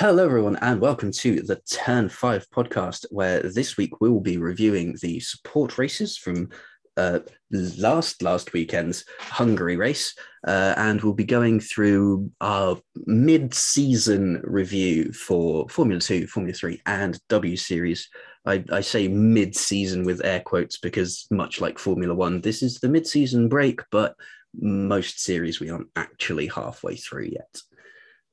Hello, everyone, and welcome to the Turn 5 podcast, where this week we will be reviewing the support races from uh, last last weekend's Hungary race, uh, and we'll be going through our mid-season review for Formula 2, Formula 3, and W Series. I, I say mid-season with air quotes because, much like Formula 1, this is the mid-season break, but most series we aren't actually halfway through yet.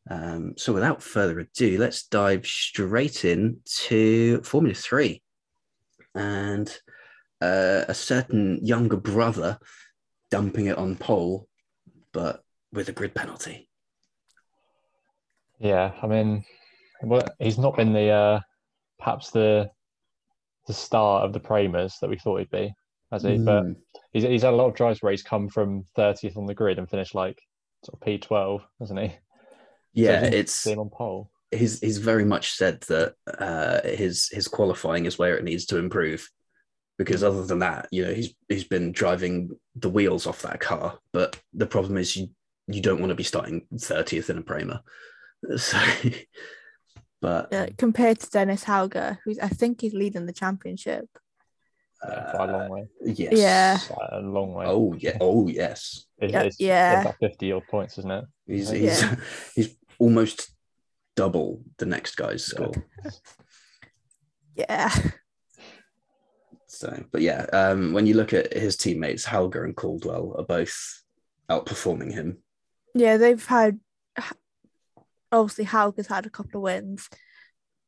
Um, so without further ado, let's dive straight in to Formula Three, and uh, a certain younger brother dumping it on pole, but with a grid penalty. Yeah, I mean, well, he's not been the uh, perhaps the the star of the Premas that we thought he'd be, has he? Mm. But hmm. he's he's had a lot of drives where he's come from 30th on the grid and finished like sort of P12, hasn't he? Yeah, so it's on pole. He's he's very much said that uh, his his qualifying is where it needs to improve, because other than that, you know, he's he's been driving the wheels off that car. But the problem is you you don't want to be starting thirtieth in a Prema, so. but yeah, compared to Dennis Hauger, who's I think he's leading the championship. Yeah, quite a long way. Uh, yes. Yeah. Quite a long way. Oh yeah. Oh yes. It, yeah. It's, yeah. It's about fifty odd points, isn't it? He's he's yeah. he's almost double the next guy's score. Yeah. So, but yeah, um, when you look at his teammates, Hauger and Caldwell are both outperforming him. Yeah, they've had obviously Hauger's had a couple of wins.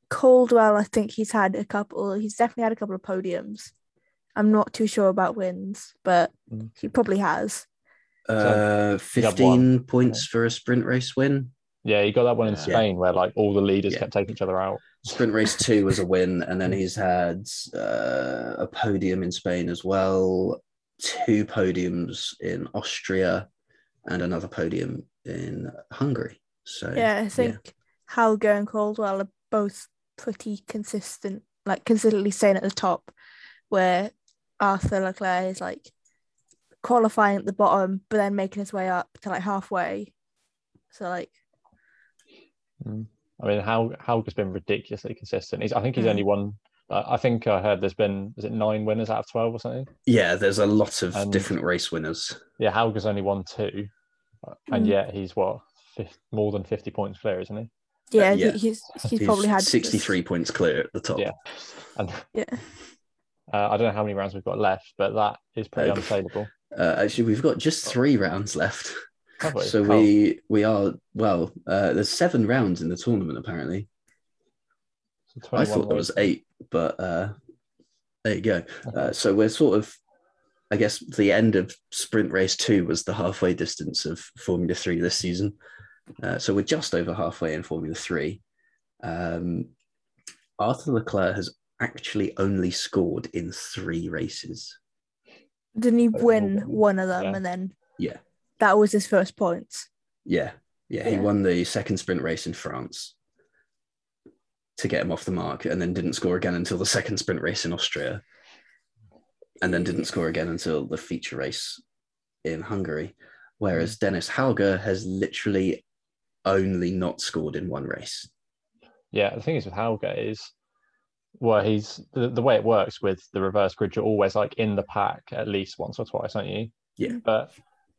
Caldwell, I think he's had a couple. He's definitely had a couple of podiums. I'm not too sure about wins, but mm. he probably has. Uh, 15 points for a sprint race win. Yeah, he got that one in Spain yeah. where like all the leaders yeah. kept taking each other out. Sprint race two was a win, and then he's had uh, a podium in Spain as well, two podiums in Austria, and another podium in Hungary. So yeah, I think yeah. Hauger and Caldwell are both pretty consistent, like consistently staying at the top, where Arthur Leclerc is like qualifying at the bottom, but then making his way up to like halfway. So like Mm. I mean, how Hauger's been ridiculously consistent. He's, I think he's mm. only won. Uh, I think I heard there's been is it nine winners out of twelve or something. Yeah, there's a lot of and, different race winners. Yeah, Hauger's only won two, mm. and yet he's what 50, more than fifty points clear, isn't he? Yeah, uh, yeah. he's, he's, he's probably had sixty-three this. points clear at the top. Yeah, and yeah. Uh, I don't know how many rounds we've got left, but that is pretty uh, unassailable. Uh, actually, we've got just three rounds left. So we we are well. Uh, there's seven rounds in the tournament apparently. So I thought there was eight, but uh, there you go. Uh, so we're sort of, I guess, the end of sprint race two was the halfway distance of Formula Three this season. Uh, so we're just over halfway in Formula Three. Um, Arthur Leclerc has actually only scored in three races. Didn't he win one of them yeah. and then? Yeah that was his first points. Yeah. yeah, He won the second sprint race in France to get him off the mark, and then didn't score again until the second sprint race in Austria, and then didn't score again until the feature race in Hungary. Whereas mm. Dennis Hauger has literally only not scored in one race. Yeah, the thing is with Hauger is well, he's the, the way it works with the reverse grid, you're always like in the pack at least once or twice, aren't you? Yeah. But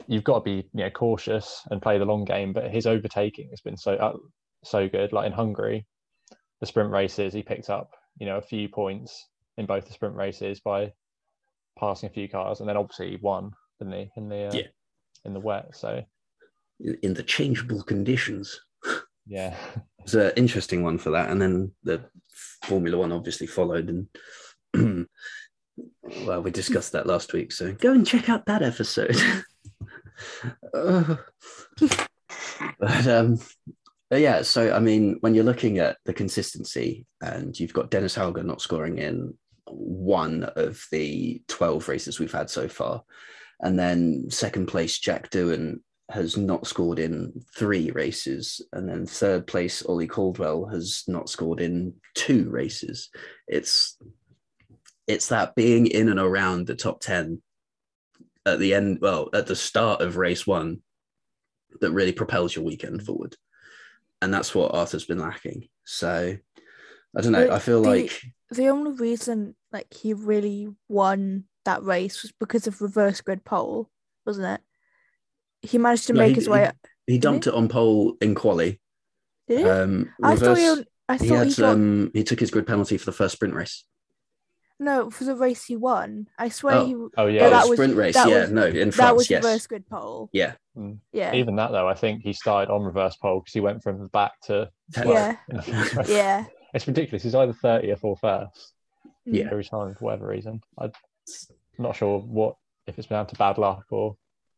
you've got to be you know cautious and play the long game. But his overtaking has been so uh, so good. Like in Hungary, the sprint races, he picked up you know a few points in both the sprint races by passing a few cars, and then obviously he won, didn't he? In the uh, yeah. in the wet. So in the changeable conditions. Yeah, it's an interesting one for that. And then the Formula One obviously followed, and well, we discussed that last week. So go and check out that episode. but um, yeah, so I mean, when you're looking at the consistency, and you've got Dennis Hauger not scoring in one of the 12 races we've had so far, and then second place Jack Doohan has not scored in three races, and then third place Ollie Caldwell has not scored in two races. It's it's that being in and around the top 10 at the end, well, at the start of race one, that really propels your weekend forward. and that's what Arthur's been lacking. So I don't know. But I feel the- like The only reason like he really won that race was because of reverse grid pole, wasn't it? He managed to No, make he- his way up. he dumped it on pole in quali. Did he? Um, I thought he, reverse- I he had he got um, he took his grid penalty for the first sprint race. No for the race he won. I swear Oh. he Oh Yeah, yeah, oh, that was- sprint race. that yeah, was- no, in France. that was yes. reverse grid pole. Yeah. Mm. Yeah. even that though, I think he started on reverse pole because he went from the back to Yeah. in the first race. Yeah. It's ridiculous. He's either thirtieth or first mm. Yeah. every time for whatever reason. I'm not sure what if it's down to bad luck or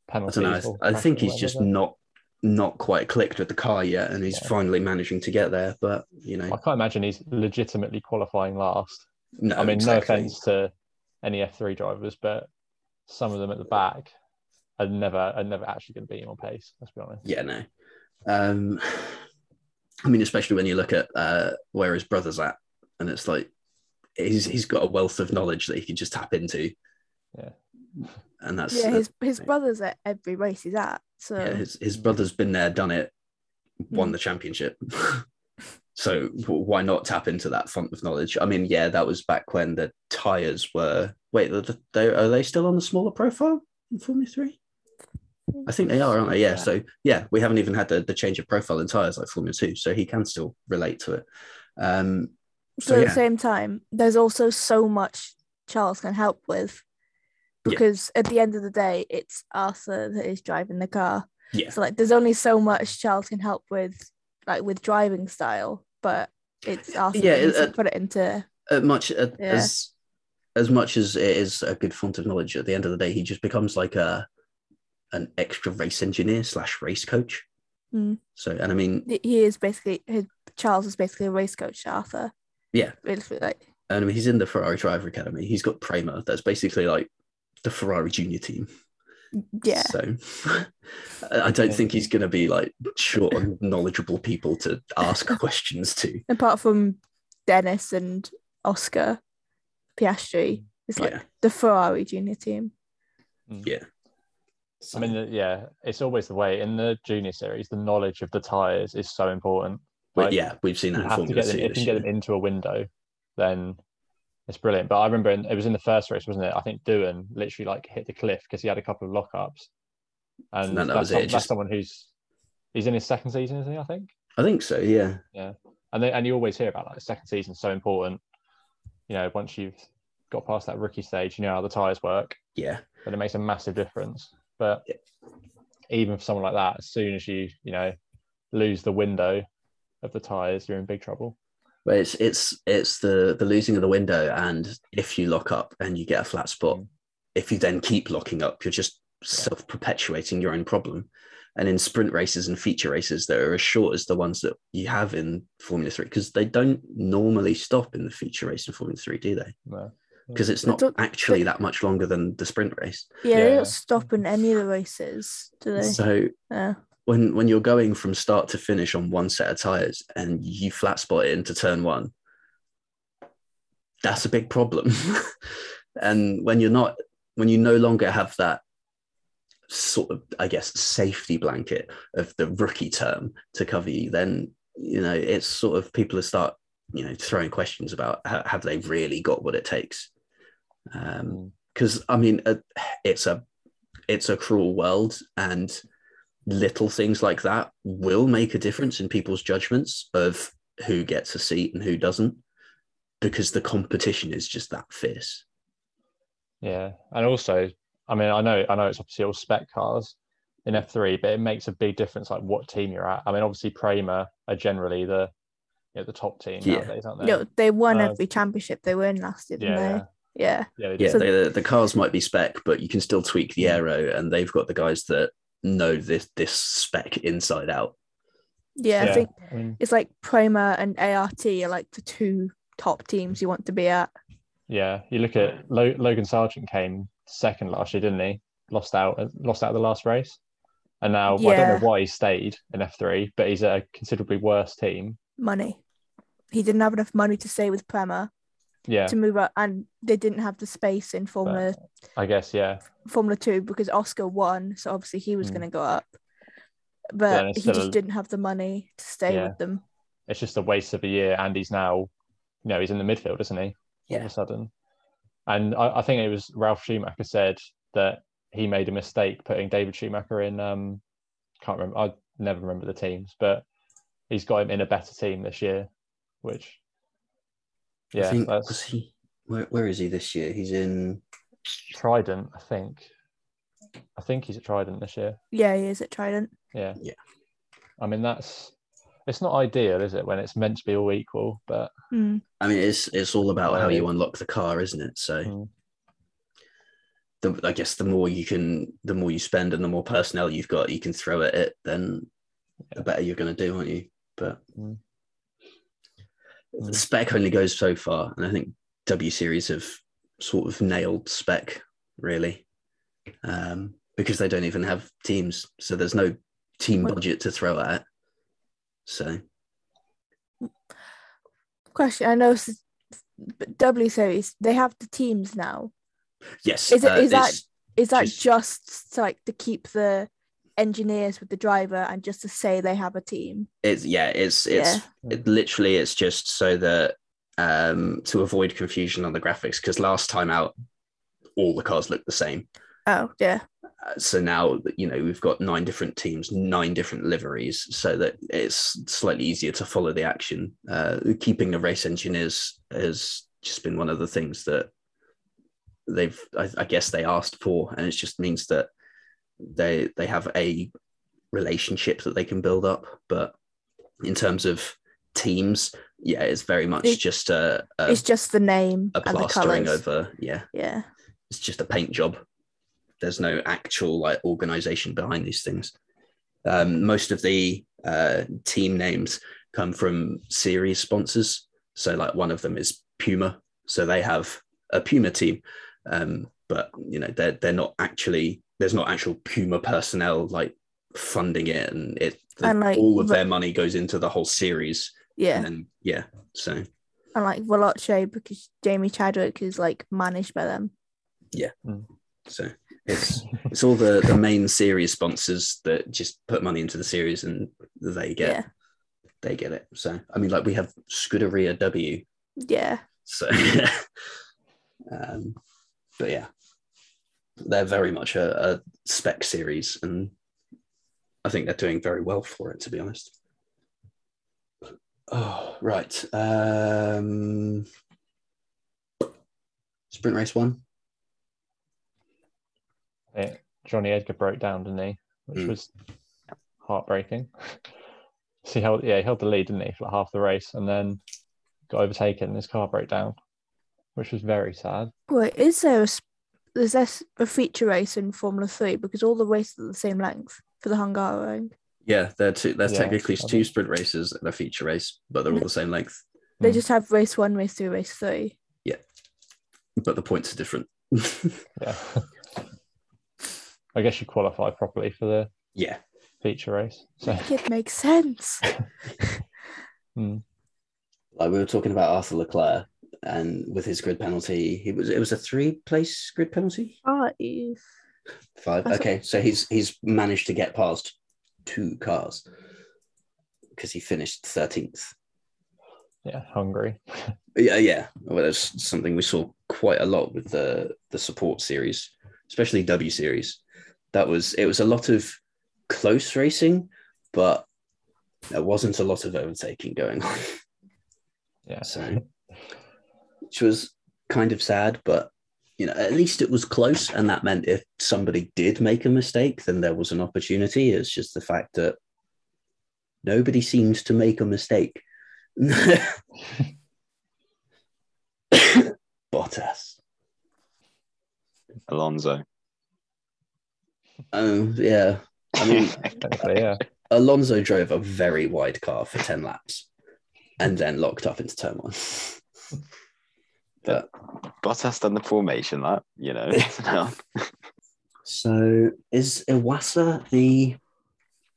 penalties. I don't know. or I, I think he's just not not quite clicked with the car yet, and he's Yeah. finally managing to get there. But you know, I can't imagine he's legitimately qualifying last. No. I mean, exactly. no offense to any F3 drivers, but some of them at the back are never are never actually going to beat him on pace. Let's be honest. Yeah, no. Um, I mean, especially when you look at uh, where his brother's at, and it's like he's he's got a wealth of knowledge that he can just tap into. Yeah. and that's Yeah, uh, his his brother's at every race he's at. So yeah, his his brother's been there, done it, won Mm. the championship. so why not tap into that font of knowledge? I mean, yeah, that was back when the tires were. Wait, the, the, they, are they still on the smaller profile in Formula Three? I think they are, aren't they? Yeah. Yeah. So yeah, we haven't even had the, the change of profile in tires like Formula Two, so he can still relate to it. Um, But so at the same time, there's also so much Charles can help with Yeah. because at the end of the day, it's Arthur that is driving the car. yeah, So like, there's only so much Charles can help with, like with driving style, but it's Arthur Yeah, needs uh, put it into. uh, much uh, Yeah. as as much as it is a good font of knowledge. At the end of the day, he just becomes like a an extra race engineer slash race coach. Mm. So, and I mean, He is basically his Charles is basically a race coach to Arthur. Yeah. It's like and I mean, he's in the Ferrari Driver Academy. He's got Prema. That's basically like the Ferrari junior team. Yeah, So I I don't think he's going to be like short on knowledgeable people to ask questions to. apart from Dennis and Oscar Piastri, it's like Yeah. the Ferrari junior team. Mm. Yeah. I mean, yeah, it's always the way in the junior series. The knowledge of the tires is so important. but yeah, we've seen that You have to get them if you can get them into a window, then it's brilliant. But I remember in, it was in the first race, wasn't it? I think Doohan literally like hit the cliff because he had a couple of lockups, and No, that that's, was some- it that's just- someone who's he's in his second season, isn't he? I think. I think so. Yeah. Yeah. And they, and you always hear about like the second season so important. You know, once you've got past that rookie stage, you know how the tires work, Yeah. but it makes a massive difference. But Yeah. even for someone like that, as soon as you you know lose the window of the tires, you're in big trouble. But it's it's it's the the losing of the window, and if you lock up and you get a flat spot, Mm. if you then keep locking up, you're just self perpetuating your own problem. And in sprint races and feature races that are as short as the ones that you have in Formula Three, because they don't normally stop in the feature race in Formula Three, do they? No. Because it's not don't- actually that much longer than the sprint race. Yeah, they don't stop in any of the races, do they? So Yeah. When when you're going from start to finish on one set of tires and you flat spot it into turn one, that's a big problem. and when you're not, when you no longer have that sort of, I guess, safety blanket of the rookie term to cover you, then you know it's sort of people start, you know, throwing questions about ha- have they really got what it takes. Um, Mm. because I mean, uh, it's a it's a cruel world, and little things like that will make a difference in people's judgments of who gets a seat and who doesn't, because the competition is just that fierce. Yeah, and also, I mean, I know, I know, it's obviously all spec cars in F three, but it makes a big difference like what team you're at. I mean, obviously, Prema are generally the you know, the top team Yeah. nowadays, aren't they? No, they won Uh, every championship they were in last year, didn't yeah, yeah, they? Yeah. yeah, they Yeah, do. they, the cars might be spec, but you can still tweak the aero, and they've got the guys that know this this spec inside out. Yeah, I think I mean, it's like Prema and ART are like the two top teams you want to be at. yeah. You look at Lo- Logan Sargeant came second last year, didn't he? Lost out, lost out the last race, and now well, I don't know why he stayed in F three, but he's at a considerably worse team. Money. He didn't have enough money to stay with Prema Yeah, to move up, and they didn't have the space in Formula I guess. Yeah, Formula Two because Oscar won, so obviously he was Mm. going to go up. but it's he just a- didn't have the money to stay Yeah. with them. It's just a waste of a year, and he's now, you know, he's in the midfield, isn't he? All Yeah. of a sudden, and I, I think it was Ralf Schumacher said that he made a mistake putting David Schumacher in. Um, can't remember. I never remember the teams, but he's got him in a better team this year, which I yeah, think that's was he where, where is he this year? He's in Trident, I think. I think he's at Trident this year. Yeah, he is at Trident. Yeah. Yeah. I mean, that's it's not ideal, is it, when it's meant to be all equal? But Hmm. I mean it's it's all about how you unlock the car, isn't it? So Mm. the, I guess the more you can the more you spend and the more personnel you've got you can throw at it, then the better you're gonna do, aren't you? But Mm. The Mm. spec only goes so far, and I think W Series have sort of nailed spec really. Um, because they don't even have teams, so there's no team budget to throw at. So Question: I know, W Series they have the teams now. yes, Is it- uh, is that- that Just- just to, like to keep the engineers with the driver and just to say they have a team? it's yeah it's it's Yeah. it, literally it's just so that um to avoid confusion on the graphics because last time out all the cars looked the same Oh yeah, Uh, so now you know we've got nine different teams nine different liveries so that it's slightly easier to follow the action uh keeping the race engineers has just been one of the things that they've I, I guess they asked for and it just means that they they have a relationship that they can build up but in terms of teams yeah it's very much It- just a a, it's just the name a and the plastering over yeah Yeah, it's just a paint job. There's no actual like organization behind these things. Um, most of the uh, team names come from series sponsors. So like one of them is Puma. So they have a Puma team, um, but you know they're they're not actually there's not actual Puma personnel like funding it, and it And, like, all of their money goes into the whole series. yeah, And then yeah, so and like Veloce because Jamie Chadwick is like managed by them. Yeah. So it's it's all the the main series sponsors that just put money into the series and they get Yeah, they get it. So I mean, like we have Scuderia W. yeah, So, um, but yeah, they're very much a, a spec series, and I think they're doing very well for it. To be honest. Oh right. Um, sprint race one. Yeah, Jonny Edgar broke down, didn't he? Which Mm. was heartbreaking. so he held, yeah, he held the lead, didn't he, for like half the race, and then got overtaken, and his car broke down, which was very sad. Wait, is there a, s- is there s- a feature race in Formula Three because all the races are the same length for the Hungaroring? Yeah, they're two. There's Yeah, technically I two sprint races and a feature race, but they're all the same length. They Mm. just have race one, race two, race three. Yeah, But the points are different. Yeah. I guess you qualify properly for the yeah, feature race. So Make it makes sense. mm, like we were talking about Arthur Leclerc, and with his grid penalty, he was it was a three place grid penalty. Five. Five. Okay, so he's he's managed to get past two cars because he finished thirteenth. yeah, Hungary. Yeah, yeah. Well, that's something we saw quite a lot with the the support series, especially W series. That was it was a lot of close racing, but there wasn't a lot of overtaking going on. Yeah. So, which was kind of sad, but you know, at least it was close, and that meant if somebody did make a mistake, then there was an opportunity. It's just the fact that nobody seems to make a mistake. Bottas. Alonso. Oh yeah. I mean, yeah. Alonso drove a very wide car for 10 laps and then locked up into turn one. but Bottas done the formation lap, you know. so is Iwasa the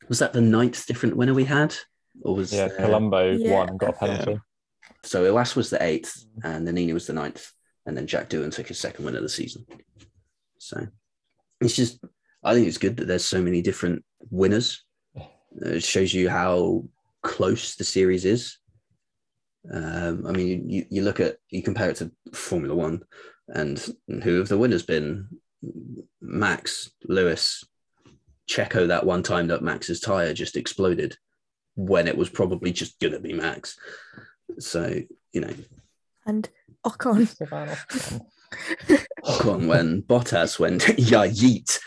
was that the ninth different winner we had? Or was Yeah, there- Colombo Yeah. won and got a penalty. so Iwasa was the eighth mm. and Nannini was the ninth, and then Jack Doohan took his second win of the season. So it's just I think it's good that there's so many different winners It shows you how close the series is. Um, I mean, you, you look at you compare it to Formula One, and who have the winners been? Max, Lewis, Checo. That one time that Max's tire just exploded when it was probably just gonna be Max. So you know, And Ocon. Stefan Ocon. Ocon when Bottas went yeah yeet.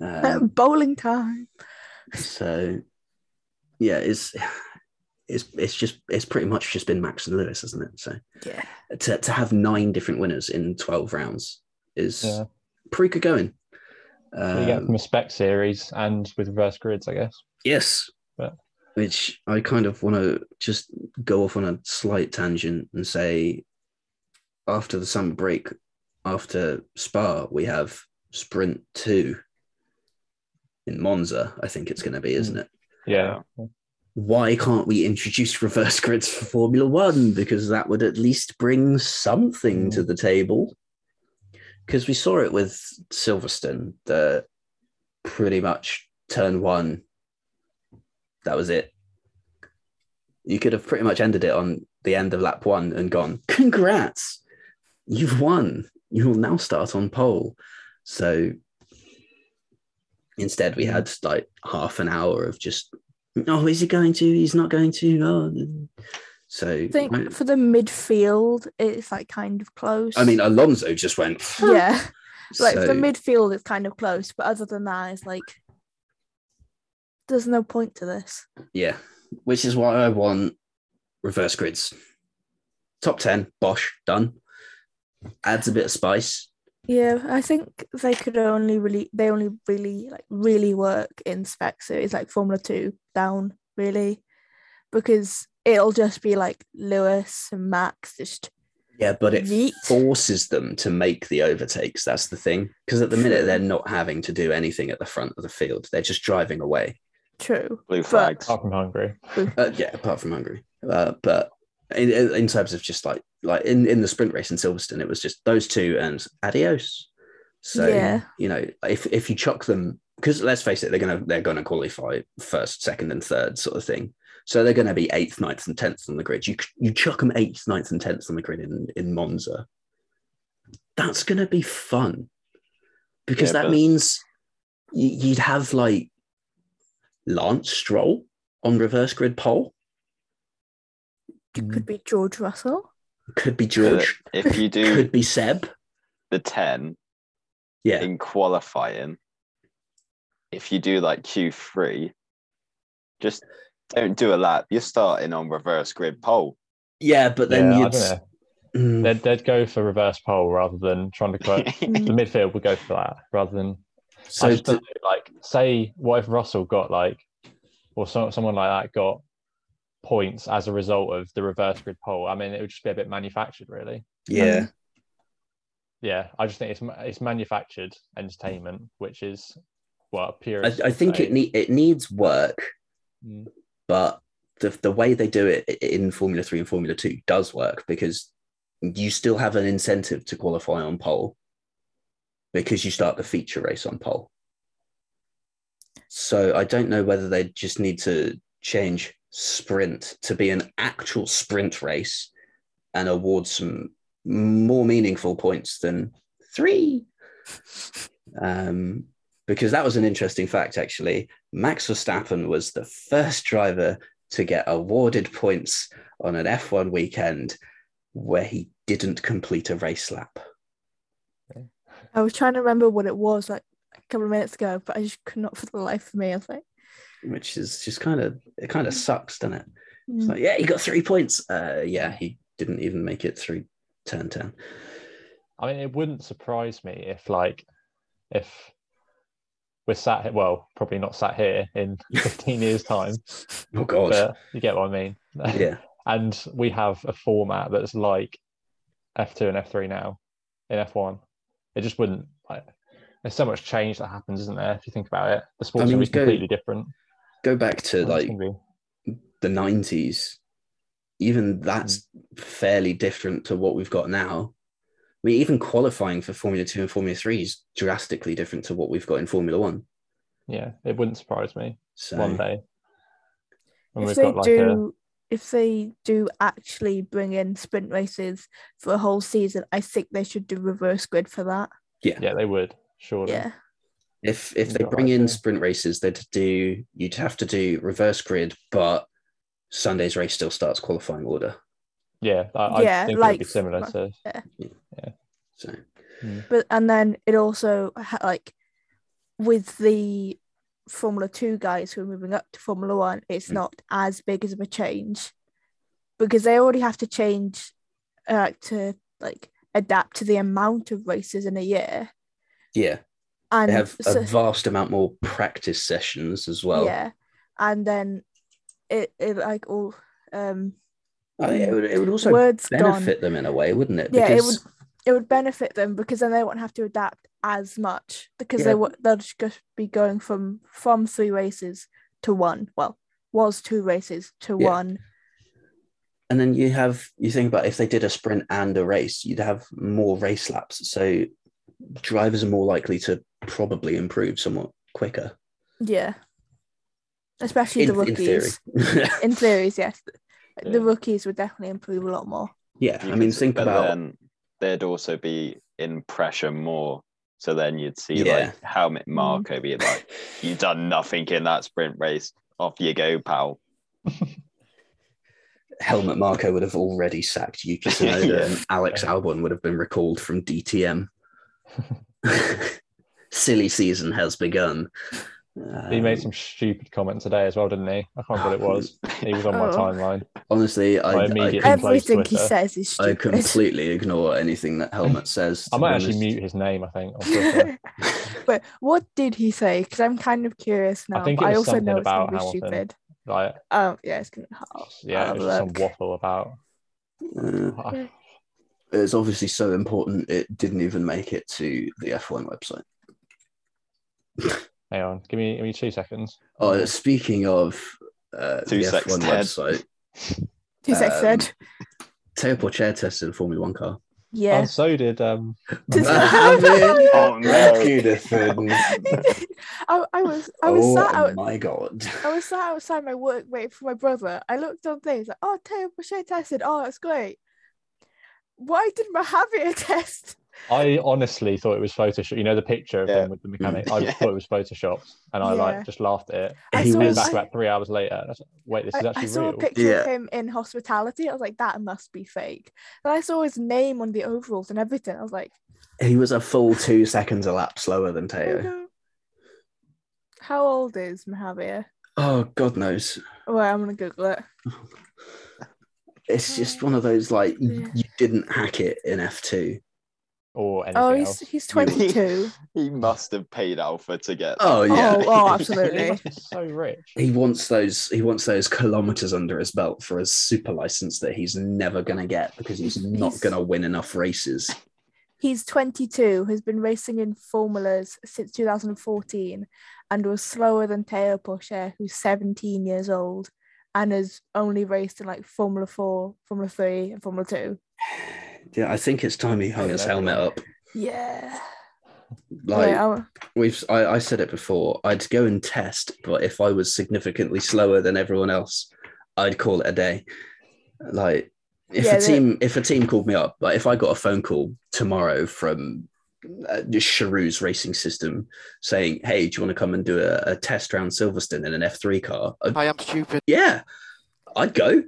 Um, bowling time. so yeah, it's it's it's just it's pretty much just been Max and Lewis, isn't it? So Yeah. to to have nine different winners in twelve rounds is Yeah. pretty good going. you get Um, from a spec series and with reverse grids, I guess. yes, But- which I kind of want to just go off on a slight tangent and say, after the summer break, after Spa, we have Sprint Two in Monza. I think it's going to be, isn't it? Yeah. Why can't we introduce reverse grids for Formula One? Because that would at least bring something to mm. the table. Because we saw it with Silverstone, the pretty much turn one, that was it. You could have pretty much ended it on the end of lap one and gone, congrats, you've won. You will now start on pole. So instead, we mm. had like half an hour of just Oh, is he going to? He's not going to. Oh. So I think for the midfield, it's like kind of close. I mean, Alonso just went. yeah. Like for so- the midfield, it's kind of close, but other than that, it's like there's no point to this. yeah, which is why I want reverse grids. Top ten, Bosch done. Adds a bit of spice. Yeah, I think they could only really they only really like really work in spec series like Formula Two down really, because it'll just be like Lewis and Max just Yeah, but it Yeet. forces them to make the overtakes. That's the thing. Because at the minute they're not having to do anything at the front of the field. They're just driving away. true. Blue But- flags. Apart from Hungary. Uh, yeah, apart from Hungary. Uh, but in, in in terms of just like like in, in the sprint race in Silverstone, it was just those two and adios. So Yeah. you know, if if you chuck them, because let's face it, they're gonna they're gonna qualify first, second, and third sort of thing. So they're gonna be eighth, ninth, and tenth on the grid. You you chuck them eighth, ninth, and tenth on the grid in in Monza. That's gonna be fun because Yeah, that but- means you'd have like Lance Stroll on reverse grid pole. It Mm. could be George Russell. Could be George. If you do Could be Seb. the 10 Yeah. in qualifying, if you do like Q3, just don't do a lap. You're starting on reverse grid pole. Yeah, but then yeah, you'd. Mm, They'd, they'd go for reverse pole rather than trying to quote. Mm. the midfield would go for that rather than so to- like say what if Russell got like or so, someone like that got points as a result of the reverse grid pole. I mean, it would just be a bit manufactured, really. yeah, Yeah, I just think it's it's manufactured entertainment, which is what a I, purist. I would think it need it needs work, Mm. but the the way they do it in Formula Three and Formula Two does work because you still have an incentive to qualify on pole because you start the feature race on pole. So I don't know whether they just need to change sprint to be an actual sprint race and award some more meaningful points than three. Um, because that was an interesting fact, actually. Max Verstappen was the first driver to get awarded points on an F1 weekend where he didn't complete a race lap. I was trying to remember what it was like a couple of minutes ago, but I just could not for the life of me. I was like, Which is just kind of it kind of sucks, doesn't it? It's mm. like, yeah, he got three points. Uh, yeah, he didn't even make it through turn ten. I mean, it wouldn't surprise me if like if we're sat here, well, probably not sat here in 15 years' time, Oh god, but you get what I mean. yeah, and we have a format that's like F2 and F3 now in F1. It just wouldn't like there's so much change that happens, isn't there? If you think about it, the sport's mean, gonna be go- completely different. Go back to It's like the 90s even that's hmm. fairly different to what we've got now I mean, even qualifying for Formula Two and Formula Three is drastically different to what we've got in Formula One. yeah, it wouldn't surprise me So one day. And if we've they got like a do, if they do actually bring in sprint races for a whole season, I think they should do reverse grid for that. Yeah, yeah, they would surely. Yeah, If if they bring that in sprint races, they'd do you'd have to do reverse grid, but Sunday's race still starts qualifying order. Yeah, I, Yeah, I think it like- would be similar like- to So but and then it also like with the Formula Two guys who are moving up to Formula One, it's Mm. not as big as of a change because they already have to change uh, to like adapt to the amount of races in a year. yeah, And they have a vast amount more practice sessions as well. yeah, and then it it like all um it would, it would also words gone. benefit them in a way, wouldn't it? Yeah, it Because It would benefit them because then they won't have to adapt as much because they Yeah. wo- they'll just be going from from three races to one. Well, was two races to Yeah. one. and then you have you think about if they did a sprint and a race, you'd have more race laps. So drivers are more likely to probably improve somewhat quicker. Yeah, especially In, the in theory. rookies. In theories, yes, Yeah. the rookies would definitely improve a lot more. yeah, You I mean, think but about then they'd also be in pressure more. So then you'd see Yeah. like Helmut Mm. Marko be like, "You've done nothing in that sprint race. Off you go, pal." Helmut Marko would have already sacked Yuki Tsunoda Yeah. and Alex Albon would have been recalled from DTM. Silly season has begun. He made Um, some stupid comment today as well, didn't he? I can't remember what it was. He was on my Oh. timeline. honestly, I, I I, immediately- com- close Everything he says is stupid. I stupid. completely ignore anything that Helmut says. I to might actually honest. mute his name. I think. But what did he say? Because I'm kind of curious now. I, think but it I was also know something it's gonna about be Hamilton. stupid. like, Um, yeah, it's gonna. I'll, yeah, I'll it was some waffle about. Uh, it's obviously so important it didn't even make it to the F1 website. Hang on, give me give me two seconds. Oh, speaking of uh, Two the secs F1 dead. website, Two seconds um, said. Théo Pourchaire tested a Formula One car. Yeah. And so did um. Did- Oh, no. Beautiful. I, I was I was oh sat out my god. I was sat outside my work waiting for my brother. I looked on things like, oh, Théo Pourchaire tested. Oh, it's great. Why did Mahaveer test? I honestly thought it was Photoshop. You know the picture of Yeah. him with the mechanic. I Yeah. thought it was Photoshopped, and I Yeah. like just laughed at it. I He saw, Came was- back I, about three hours later. I was like, Wait, this is I, actually I saw real. a picture Yeah. of him in hospitality. I was like, that must be fake. But I saw his name on the overalls and everything. I was like, He was a full two seconds a lap slower than Théo. How old is Mahaveer? Oh, God knows. Well, I'm gonna Google it. It's just one of those like Yeah. you didn't hack it in F2. Or oh, anything Oh, he's else. he's 22. He must have paid Alfa to get. Oh, that. yeah. Oh, oh, He absolutely. must be so rich. He wants those he wants those kilometers under his belt for a super license that he's never gonna get because he's not gonna win enough races. He's 22, has been racing in formulas since 2014, and was slower than Théo Pourchaire, who's 17 years old, and has only raced in like Formula 4, Formula 3, and Formula 2. Yeah, I think it's time he hung his helmet up. Yeah. Like Wait, I'll- we've I, I said it before, I'd go and test, but if I was significantly slower than everyone else, I'd call it a day. Like if Yeah, a the- team if a team called me up, like if I got a phone call tomorrow from uh, just racing system saying, "Hey, do you want to come and do a, a test round Silverstone in an F3 car?" I'd- I am stupid. yeah, I'd go.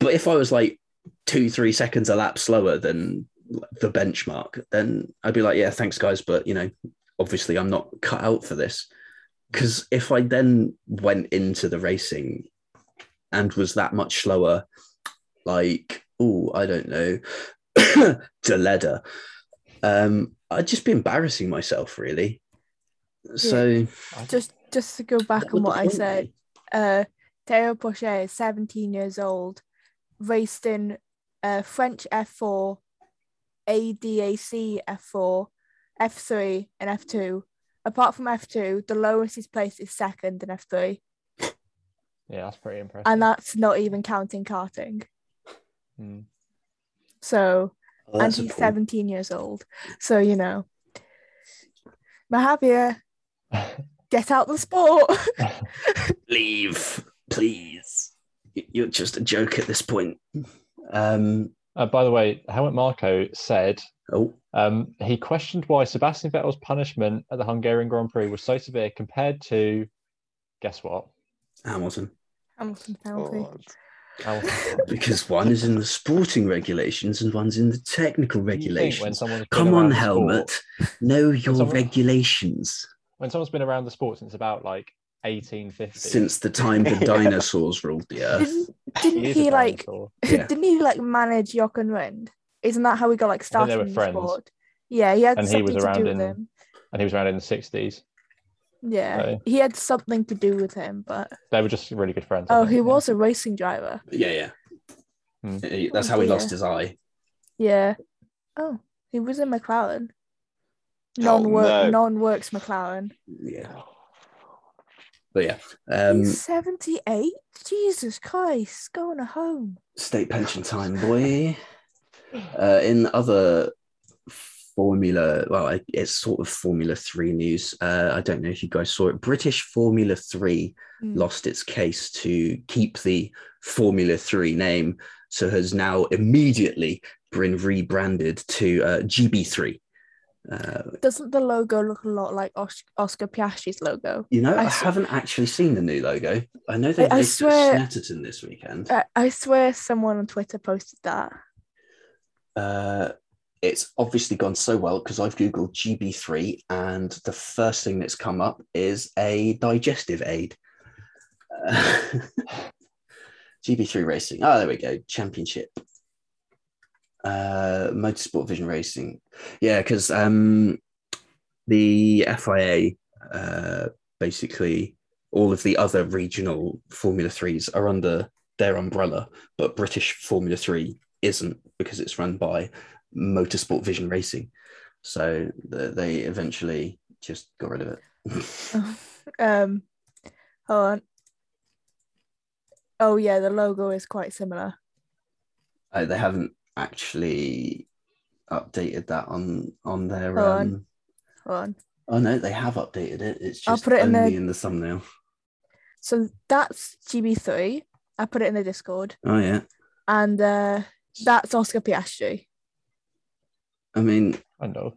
But if I was like two, three seconds a lap slower than the benchmark, then I'd be like, yeah, thanks, guys. But, you know, obviously I'm not cut out for this. Because if I then went into the racing and was that much slower, like, oh, I don't know, Deledda, um, I'd just be embarrassing myself, really. So, just just to go back on what I said, be? uh, Théo Pourchaire is 17 years old, raced in uh, French F4, ADAC F4, F3, and F2. Apart from F2, the lowest he's placed is second in F3, Yeah, that's pretty impressive. and that's not even counting karting. Mm. So, Oh, and that's a he's point. 17 years old. So, you know, Mahaveer, get out the sport. Leave, please. You're just a joke at this point. Um, Uh, by the way, Helmut Marko said oh, um, he questioned why Sebastian Vettel's punishment at the Hungarian Grand Prix was so severe compared to, guess what? Hamilton. Hamilton penalty. God. Hamilton. Because one is in the sporting regulations and one's in the technical You think when regulations. Come on, the Helmet. sport- Know your someone- regulations. when someone's been around the sport since about like 1850. Since the time the dinosaurs ruled the earth. Didn't, didn't is he like. Yeah. didn't he like manage Jochen Rindt? Isn't that how he got like think started they were in the friends. sport? Yeah, he had And he something was to around do with him. and he was around in the 60s. Yeah, so- he had something to do with him, but They were just really good friends. I oh, think, he yeah. was a racing driver. Yeah, yeah. Hmm. He- That's Oh, how he lost his eye. Yeah. Oh, he was in McLaren. Oh, Non-work, no. non-works McLaren. Yeah. But yeah, um, seventy-eight. Jesus Christ, going home. state pension time, boy. Uh, in other Formula, well, it's sort of Formula Three news. Uh, I don't know if you guys saw it. British Formula Three Mm. lost its case to keep the Formula Three name, so has now immediately been rebranded to uh, GB3. Uh, Doesn't the logo look a lot like Os- Oscar Piastri's logo? you know, I, I s- haven't actually seen the new logo. I know they I- I raced swear- Snetterton this weekend. I, I swear someone on Twitter posted that. Uh, it's obviously gone so well because I've googled GB3 and the first thing that's come up is a digestive aid. Uh, GB3 Racing. Oh, there we go. Championship. Uh, Motorsport Vision Racing. Yeah, because um, the FIA, uh, basically, all of the other regional Formula 3s are under their umbrella, but British Formula 3 isn't because it's run by Motorsport Vision Racing. So th- they eventually just got rid of it. um, hold on. Oh yeah, the logo is quite similar. Uh, they haven't actually updated that on on their. Hold on. Um, Hold on. oh no, they have updated it. It's I'll just put it in only the- in the thumbnail. So that's GB3. I put it in the Discord, Oh yeah, and uh, that's Oscar Piastri. I mean, I know.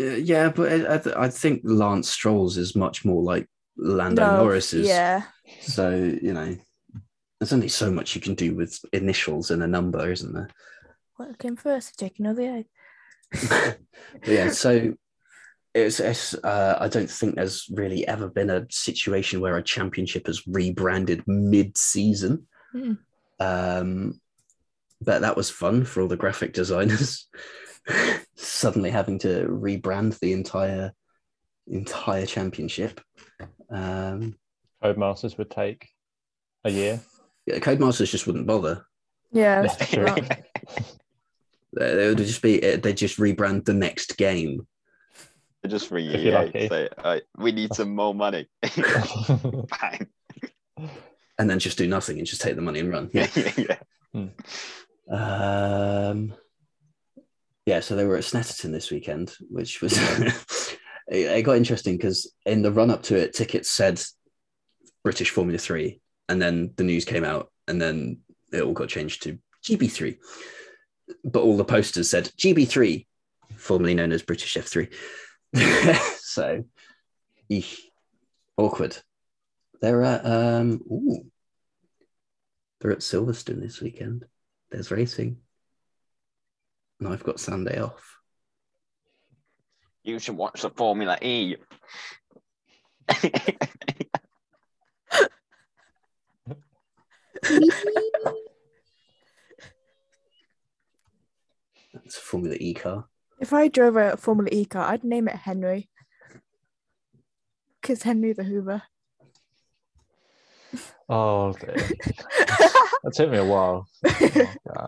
uh, yeah, but I, I, th- I think Lance Stroll's is much more like Lando No, Norris's. Yeah, So you know, there's only so much you can do with initials and a number, isn't there? What came first, the chicken or the egg? Yeah, so it's, it's uh, I don't think there's really ever been a situation where a championship has rebranded mid-season. Hmm. Um, but that was fun for all the graphic designers. Suddenly having to rebrand the entire entire championship. Um, Codemasters would take a year. yeah, Codemasters just wouldn't bother. Yeah, Yeah, it's true. not- They they would just be uh, they just rebrand the next game. They just for If you're say, "Alright, we need some more money. Bang. and then just do nothing and just take the money and run. Yeah. yeah. Hmm. Um, yeah, so they were at Snetterton this weekend, which was it, it got interesting because in the run up to it, tickets said British Formula Three, and then the news came out, and then it all got changed to GB3. But all the posters said GB3, formerly known as British F3. so, eesh, awkward. They're at um, ooh, they're at Silverstone this weekend. There's racing. And I've got Sunday off. You should watch the Formula E. That's a Formula E car. If I drove a Formula E car, I'd name it Henry. Because Henry the Hoover. oh, dear. that took me a while. Oh,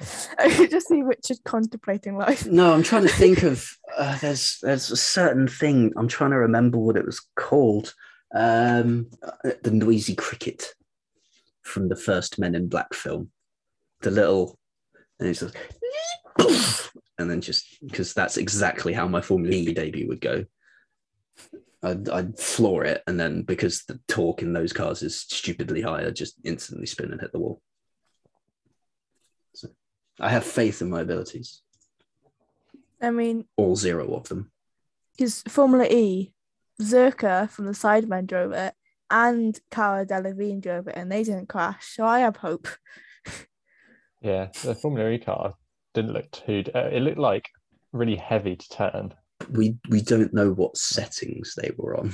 I could just see Richard contemplating life. No, I'm trying to think of. Uh, there's there's a certain thing. I'm trying to remember what it was called. Um, uh, the noisy cricket from the first Men in Black film. The little, and it's just, and then just because that's exactly how my Formula E debut would go. I'd, I'd floor it, and then because the torque in those cars is stupidly high, I'd just instantly spin and hit the wall. So I have faith in my abilities, I mean, all zero of them. because Formula E, Zerka from the Sidemen drove it, and Cara Delevingne drove it, and they didn't crash. So I have hope. Yeah, the Formula E car didn't look too. Uh, it looked like really heavy to turn. We we don't know what settings they were on.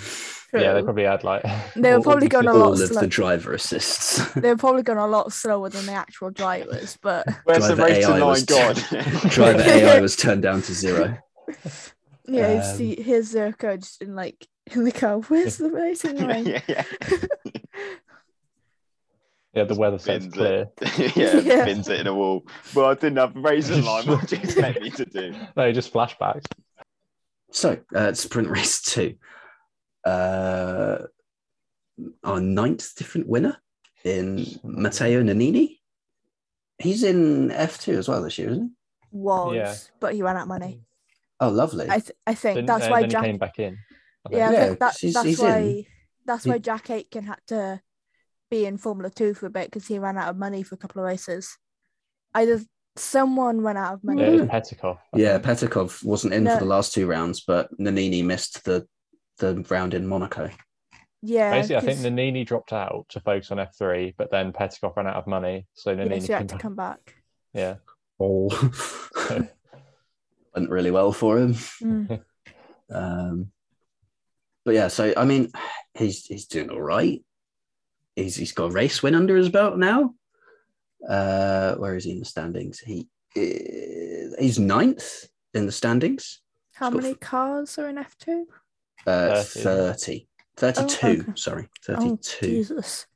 Yeah, they probably had like. They were probably going a lot all of slow- the driver assists. they were probably going a lot slower than the actual drivers, but Where's the Driver race AI to was- nine driver AI was turned down to zero. yeah, you Um, see here's Zerkaa just in like in the car. Where's the racing line? yeah, yeah. Yeah, the weather says clear. it. yeah, Yeah. bins it in a wall. Well, I didn't have a racing line. What do you expect me to do? No, just flashbacks. So, uh, sprint race two. Uh, our ninth different winner in Matteo Nannini. He's in F2 as well this year, isn't he? Was, Yeah. but he ran out of money. Oh, lovely. I th- I think Then, that's uh, why then Jack. he came back in. I. Yeah, Yeah, think that, 'cause he's- that's he's why in. that's why Jack Aitken had to be in Formula Two for a bit because he ran out of money for a couple of races. Either someone ran out of money. Yeah, it was Petecof. I yeah, think. Petecof wasn't in No. for the last two rounds, but Nannini missed the the round in Monaco. Yeah, Basically, I think Nannini dropped out to focus on F3, but then Petecof ran out of money, so yeah, Nannini so had to back. come back. Yeah, Oh, went really well for him. Mm. Um, but yeah, so I mean, he's he's doing all right. He's he's got a race win under his belt now. Uh, where is he in the standings? He uh, he's ninth in the standings. How He's got many cars are in F two? Uh, 30. 30. 32, Oh, okay. sorry, Oh 32. Jesus!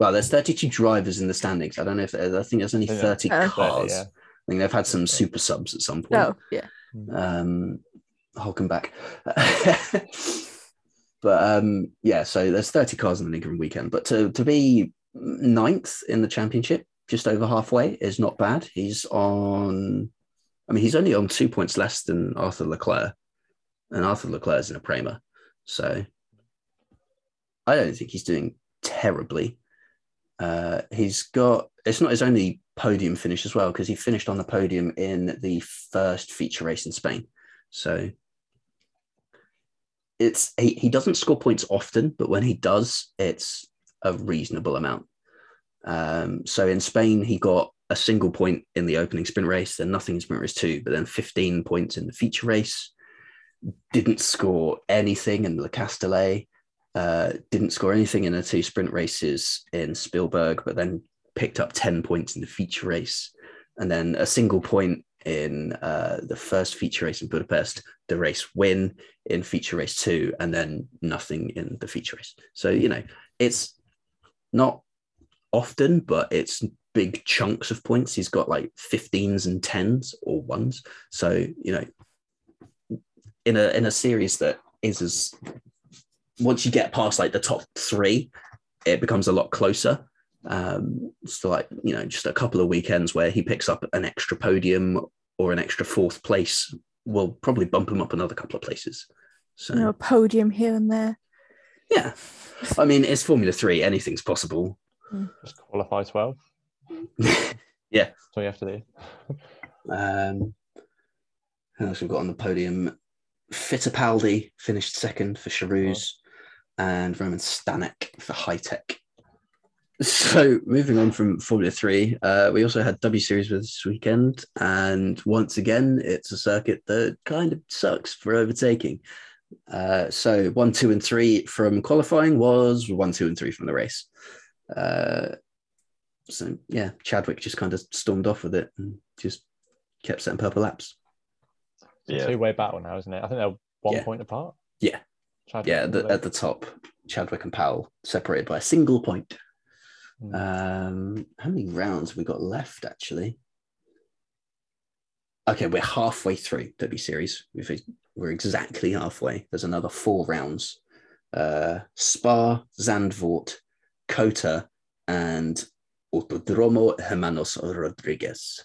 well, there's 32 drivers in the standings. I don't know if I think there's only 30 Oh. cars. yeah. I think they've had some super subs at some point. Oh, yeah, um Hulkenberg. but um yeah, so there's 30 cars in the given weekend. But to to be ninth in the championship, just over halfway, is not bad. He's on I mean, he's only on two points less than Arthur Leclerc. And Arthur Leclerc is in a Prema. So I don't think he's doing terribly. Uh, he's got it's not his only podium finish as well because he finished on the podium in the first feature race in Spain. So it's he, he doesn't score points often, but when he does, it's a reasonable amount. Um, so in Spain, he got a single point in the opening sprint race, then nothing in sprint race two, but then 15 points in the feature race. Didn't score anything in the Castellet, uh, didn't score anything in the two sprint races in Spielberg, but then picked up 10 points in the feature race and then a single point in uh, the first feature race in Budapest, the race win in feature race two, and then nothing in the feature race. So, you know, it's not often, but it's big chunks of points. He's got like 15s and 10s or ones. So, you know, in a in a series that is as once you get past like the top three, it becomes a lot closer. Um, so like you know, just a couple of weekends where he picks up an extra podium or an extra fourth place will probably bump him up another couple of places. So you know, a podium here and there. yeah, I mean it's Formula Three, anything's possible. Just qualify 12. yeah. That's all you have to do. Um, who else we've got on the podium? Fittipaldi finished second for Charouz and Roman Stanek for Hitech. So moving on from Formula Three, uh, we also had W Series with this weekend, and once again, it's a circuit that kind of sucks for overtaking. Uh, so one, two, and three from qualifying was one, two, and three from the race. Uh, so yeah, Chadwick just kind of stormed off with it and just kept setting purple laps. It's Yeah. a two-way battle now, isn't it? I think they're one Yeah. point apart. Yeah. Chadwick Yeah, the, at the top, Chadwick and Powell separated by a single point. Mm. Um, how many rounds have we got left actually? Okay, we're halfway through W Series. We've, we're exactly halfway. There's another four rounds. Uh, Spa, Zandvoort, COTA, and Autodromo Hermanos Rodriguez.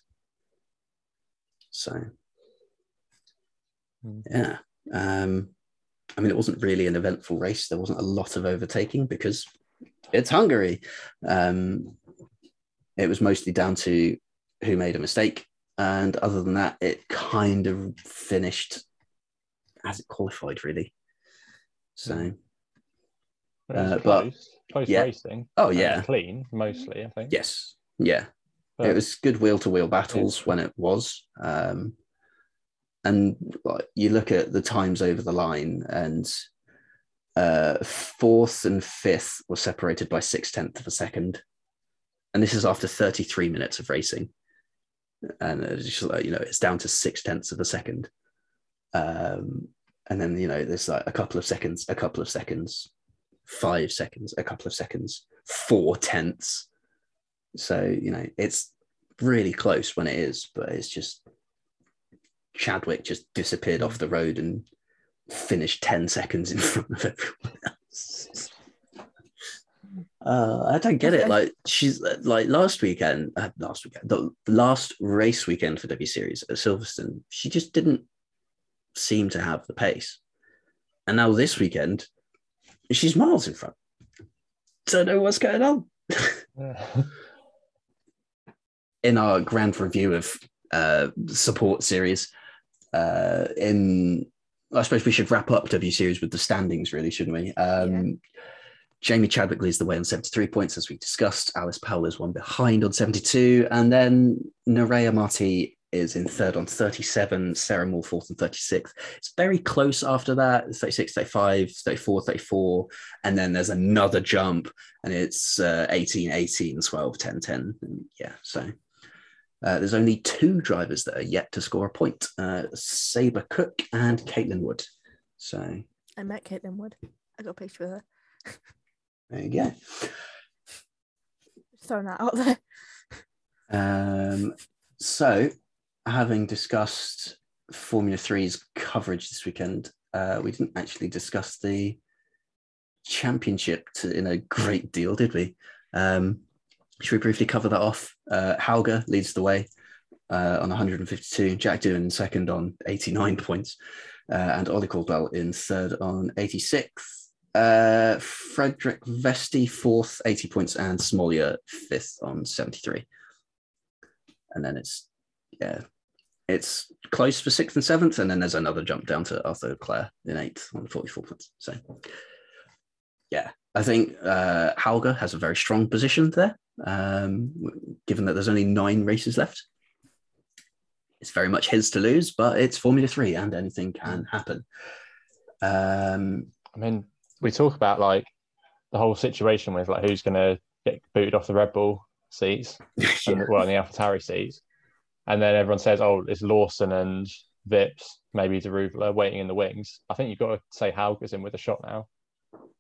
So, Hmm. yeah. Um, I mean, it wasn't really an eventful race. There wasn't a lot of overtaking because it's Hungary. Um, it was mostly down to who made a mistake. And other than that, it kind of finished as it qualified, really. So, Uh, a but- close, close yeah. racing. oh, yeah. clean mostly. I think. Yes. Yeah. But it was good wheel to wheel battles when it was. Um, and you look at the times over the line, and uh, fourth and fifth were separated by six tenths of a second. And this is after 33 minutes of racing. And it's just like, you know, it's down to six tenths of a second. Um, and then, you know, there's like a couple of seconds, a couple of seconds, five seconds, a couple of seconds, four tenths. So, you know, it's really close when it is, but it's just Chadwick just disappeared off the road and finished 10 seconds in front of everyone else. Uh, I don't get it. Like she's like last weekend, uh, last weekend, the last race weekend for W Series at Silverstone, she just didn't seem to have the pace. And now this weekend, she's miles in front. Don't know what's going on. In our grand review of uh, support series, uh, in I suppose we should wrap up W series with the standings, really, shouldn't we? Um, Jamie Chadwick leads the way on 73 points, as we discussed. Alice Powell is one behind on 72. And then Nerea Marti is in third on 37, Sarah Moore fourth and 36. It's very close after that 36, 35, 34, 34. And then there's another jump, and it's uh, 18, 18, 12, 10, 10. And yeah, so uh, there's only two drivers that are yet to score a point uh, Sabré Cook and Caitlin Wood. So I met Caitlin Wood. I got a picture with her. there you go. Throwing that out there. Um, so, having discussed Formula Three's coverage this weekend, uh, we didn't actually discuss the championship to, in a great deal, did we? Um, should we briefly cover that off? Uh, Hauger leads the way uh, on 152, Jack Doohan second on 89 points, uh, and Ollie Caldwell in third on 86. Uh, Frederik Vesti fourth, 80 points, and Smolyar fifth on 73 and then it's yeah, it's close for sixth and seventh, and then there's another jump down to Arthur Leclerc in eighth on 44 points. So yeah, I think uh, Hauger has a very strong position there, um, given that there's only nine races left. It's very much his to lose, but it's Formula Three, and anything can happen. Um, I mean, we talk about like the whole situation with like who's going to get booted off the Red Bull seats, and, well, in the AlphaTauri seats, and then everyone says, "Oh, it's Lawson and Vips, maybe Daruvala waiting in the wings." I think you've got to say Hauger's in with a shot now.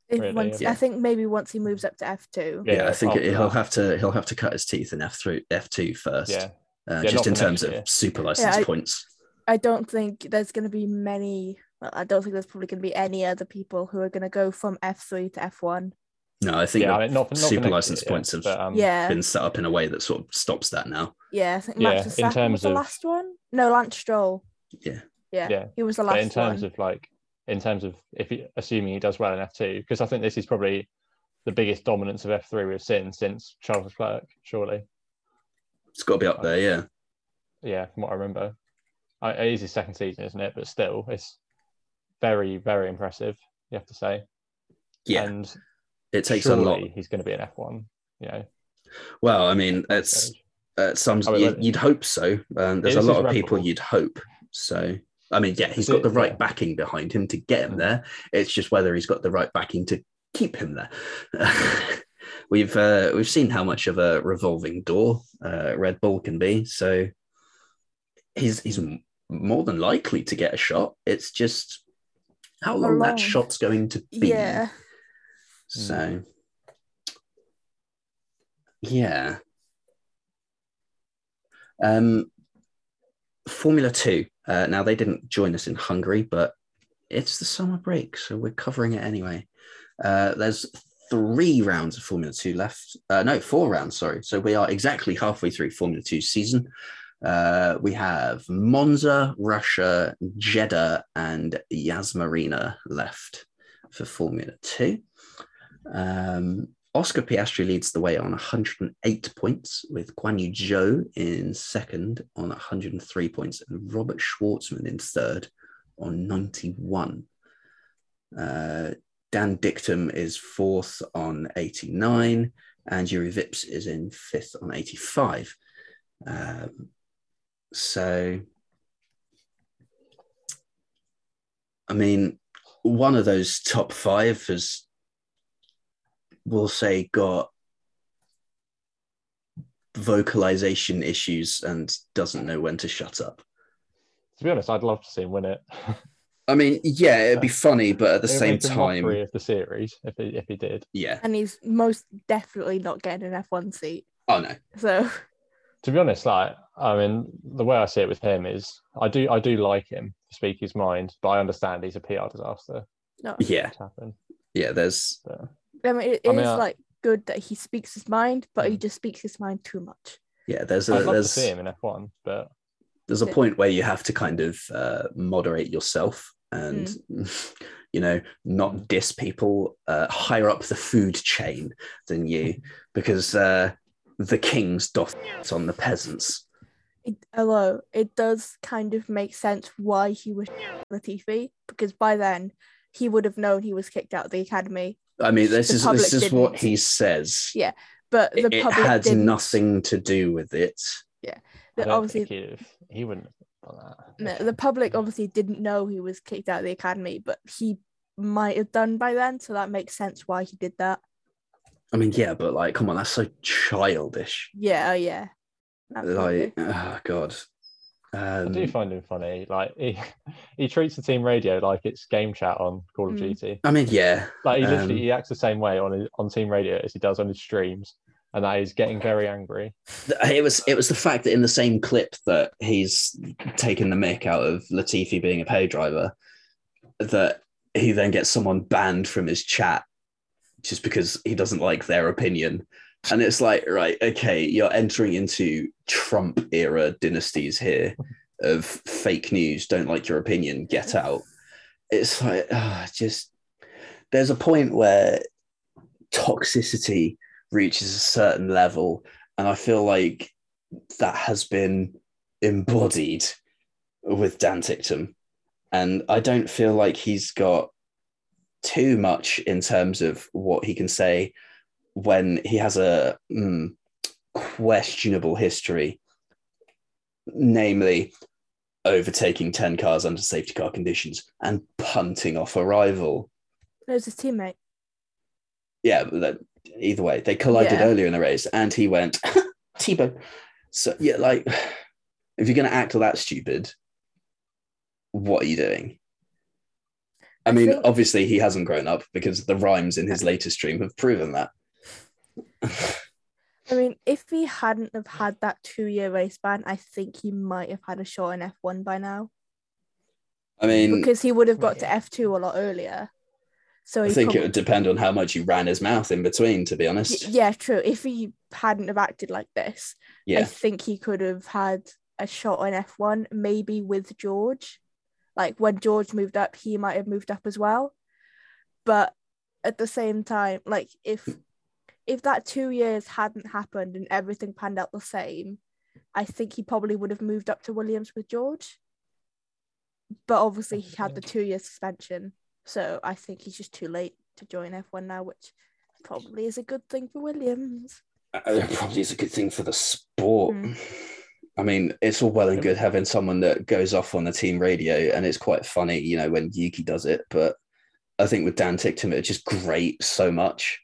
If Really, once, yeah. I think maybe once he moves up to F two. yeah, Yeah, I think after he'll that. have to he'll have to cut his teeth in F three F two first. Yeah, uh, Yeah, just in terms of year. super license I- points. I don't think there's going to be many. Well, I don't think there's probably going to be any other people who are going to go from F three to F one. No, I think yeah. I mean, not not super license year, points have but, um, Yeah, been set up in a way that sort of stops that now. yeah. I think Yeah, in terms was the of- last one. No, Lance Stroll. Yeah. Yeah, Yeah, he was the But last in terms one. of like, in terms of if he, assuming he does well in F two, because I think this is probably the biggest dominance of F three we've seen since Charles Leclerc, surely. It's got to be up there, yeah. Yeah, from what I remember, I, it is his second season, isn't it? But still, it's very, very impressive. You have to say. Yeah, and it takes a lot. He's going to be an F one. You know, Well, I mean, it's uh, some Oh, you, but- you'd hope so. Um, there's a lot of people you'd hope. So, I mean, yeah, he's got the right backing behind him to get him Mm. there. It's just whether he's got the right backing to keep him there. we've uh, we've seen how much of a revolving door uh, Red Bull can be. So, he's he's more than likely to get a shot. It's just how long long? that shot's going to be. Yeah, So, yeah. Um, Formula Two. Uh, now they didn't join us in Hungary, but it's the summer break, so we're covering it anyway. Uh, there's three rounds of Formula Two left. Uh, no, four rounds. Sorry. So we are exactly halfway through Formula Two season. Uh, we have Monza, Russia, Jeddah, and Yas Marina left for Formula Two. Um, Oscar Piastri leads the way on 108 points, with Guan Yu Zhou in second on 103 points, and Robert Shwartzman in third on 91. Uh, Dan Ticktum is fourth on 89, and Jüri Vips is in fifth on 85. Um, so, I mean, one of those top five has, we'll say, got vocalization issues and doesn't know when to shut up. To be honest, I'd love to see him win it. I mean, yeah, it'd be funny, but at the It would same make him time, mockery of the series if he if he did. yeah. And he's most definitely not getting an F1 seat. Oh no, So To be honest, like I mean, the way I see it with him is, I do I do like him to speak his mind, but I understand he's a PR disaster. no. yeah, What's yeah. There's So, I mean, it I is I- like good that he speaks his mind, but he Mm. just speaks his mind too much. yeah, there's I'd a love to there's see him in F1, but there's a point where you have to kind of uh, moderate yourself and you know not diss people uh, higher up the food chain than you because uh, the kings doth on the peasants. It, although it does kind of make sense why he was Latifi, because by then he would have known he was kicked out of the academy. I mean, this The is this is what didn't. he says. Yeah, But the It, it public had didn't. nothing to do with it. Yeah, The, obviously, he'd have, he wouldn't have that. no, the public obviously didn't know he was kicked out of the academy, but he might have done by then, so that makes sense why he did that. I mean, yeah, but like, come on, that's so childish. Yeah, oh yeah. Absolutely. Like, oh god. I do Um, find him funny. Like he, he treats the team radio like it's game chat on Call of Mm. Duty. I mean, yeah, Like he literally Um, he acts the same way on his, on team radio as he does on his streams, and that is getting very angry. it was it was the fact that in the same clip that he's taken the mick out of Latifi being a pay driver, that he then gets someone banned from his chat just because he doesn't like their opinion. And it's like, right, okay, you're entering into Trump era dynasties here of fake news, don't like your opinion, get out. It's like, ah, just there's a point where toxicity reaches a certain level and I feel like that has been embodied with Dan Ticktum. And I don't feel like he's got too much in terms of what he can say when he has a mm, questionable history, namely overtaking 10 cars under safety car conditions and punting off a rival. It was his teammate. Yeah, either way, they collided Yeah. earlier in the race and he went, T-bone. So, yeah, like, if you're going to act all that stupid, what are you doing? I I mean, think- obviously, he hasn't grown up because the rhymes in his latest stream have proven that. I mean, if he hadn't have had that two year race ban, I think he might have had a shot in F1 by now. I mean, Because he would have got to F2 a lot earlier. So I he think it would depend on how much he ran his mouth in between, to be Y- honest. yeah, true. If he hadn't have acted like this, I think he could have had a shot in F1, maybe with George. Like when George moved up, he might have moved up as well. But at the same time, like if if that two years hadn't happened and everything panned out the same, I think he probably would have moved up to Williams with George. But obviously he had the two year suspension. So I think he's just too late to join F1 now, which probably is a good thing for Williams. Uh, probably is a good thing for the sport. Mm. I mean, it's all well and good having someone that goes off on the team radio, and it's quite funny, you know, when Yuki does it. But I think with Dan Ticktum, it's just great so much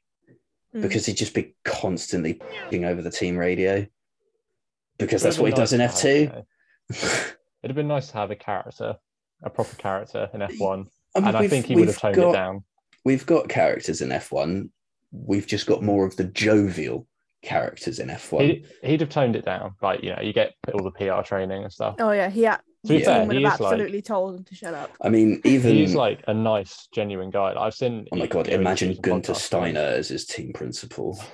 Mm. because he'd just be constantly p***ing over the team radio because that's what he been does in F2. you know, It'd have been nice to have a character, a proper character in F1, I mean, and I think he would we've have toned got- it down. We've got characters in F1. We've just got more of the jovial characters in F1. He'd, he'd have toned it down, like you know, you get all the PR training and stuff. Oh yeah, he had, To be the fair, would he have is like- absolutely told him to shut up. I mean, even He's like a nice, genuine guy. I've seen. oh my god, imagine Günther podcasts with him. Steiner as his team principal.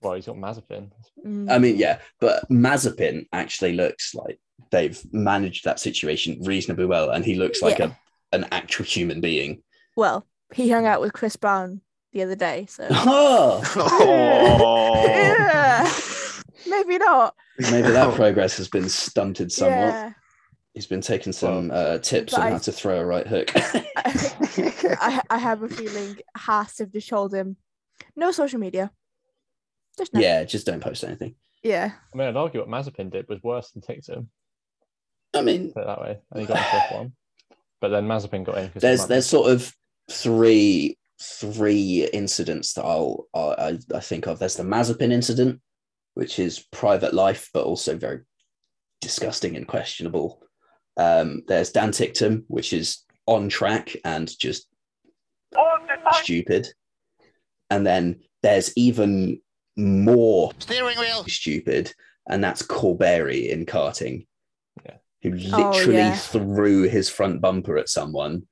Well, he's got Mazepin. Mm. I mean, yeah, but Mazepin actually looks like they've managed that situation reasonably well, and he looks like Yeah. a an actual human being. well, he hung out with Chris Brown the other day, so Oh, Oh. Yeah. Maybe not. maybe that progress has been stunted somewhat. Yeah. He's been taking some uh, tips But on I- how to throw a right hook. I, I have a feeling Haas have just told him no social media. Just no. yeah, just don't post anything. Yeah. I mean, I'd argue what Mazepin did was worse than Ticktum, I mean, put it that way. And he got into F1. But then Mazepin got in there's there's sort of three three incidents that I'll I, I think of. There's the Mazepin incident, which is private life, but also very disgusting and questionable. Um, there's Dan Ticktum, which is on track and just stupid. And then there's even more Steering wheel. stupid, and that's Corberi in karting, Yeah. who Oh, literally yeah. threw his front bumper at someone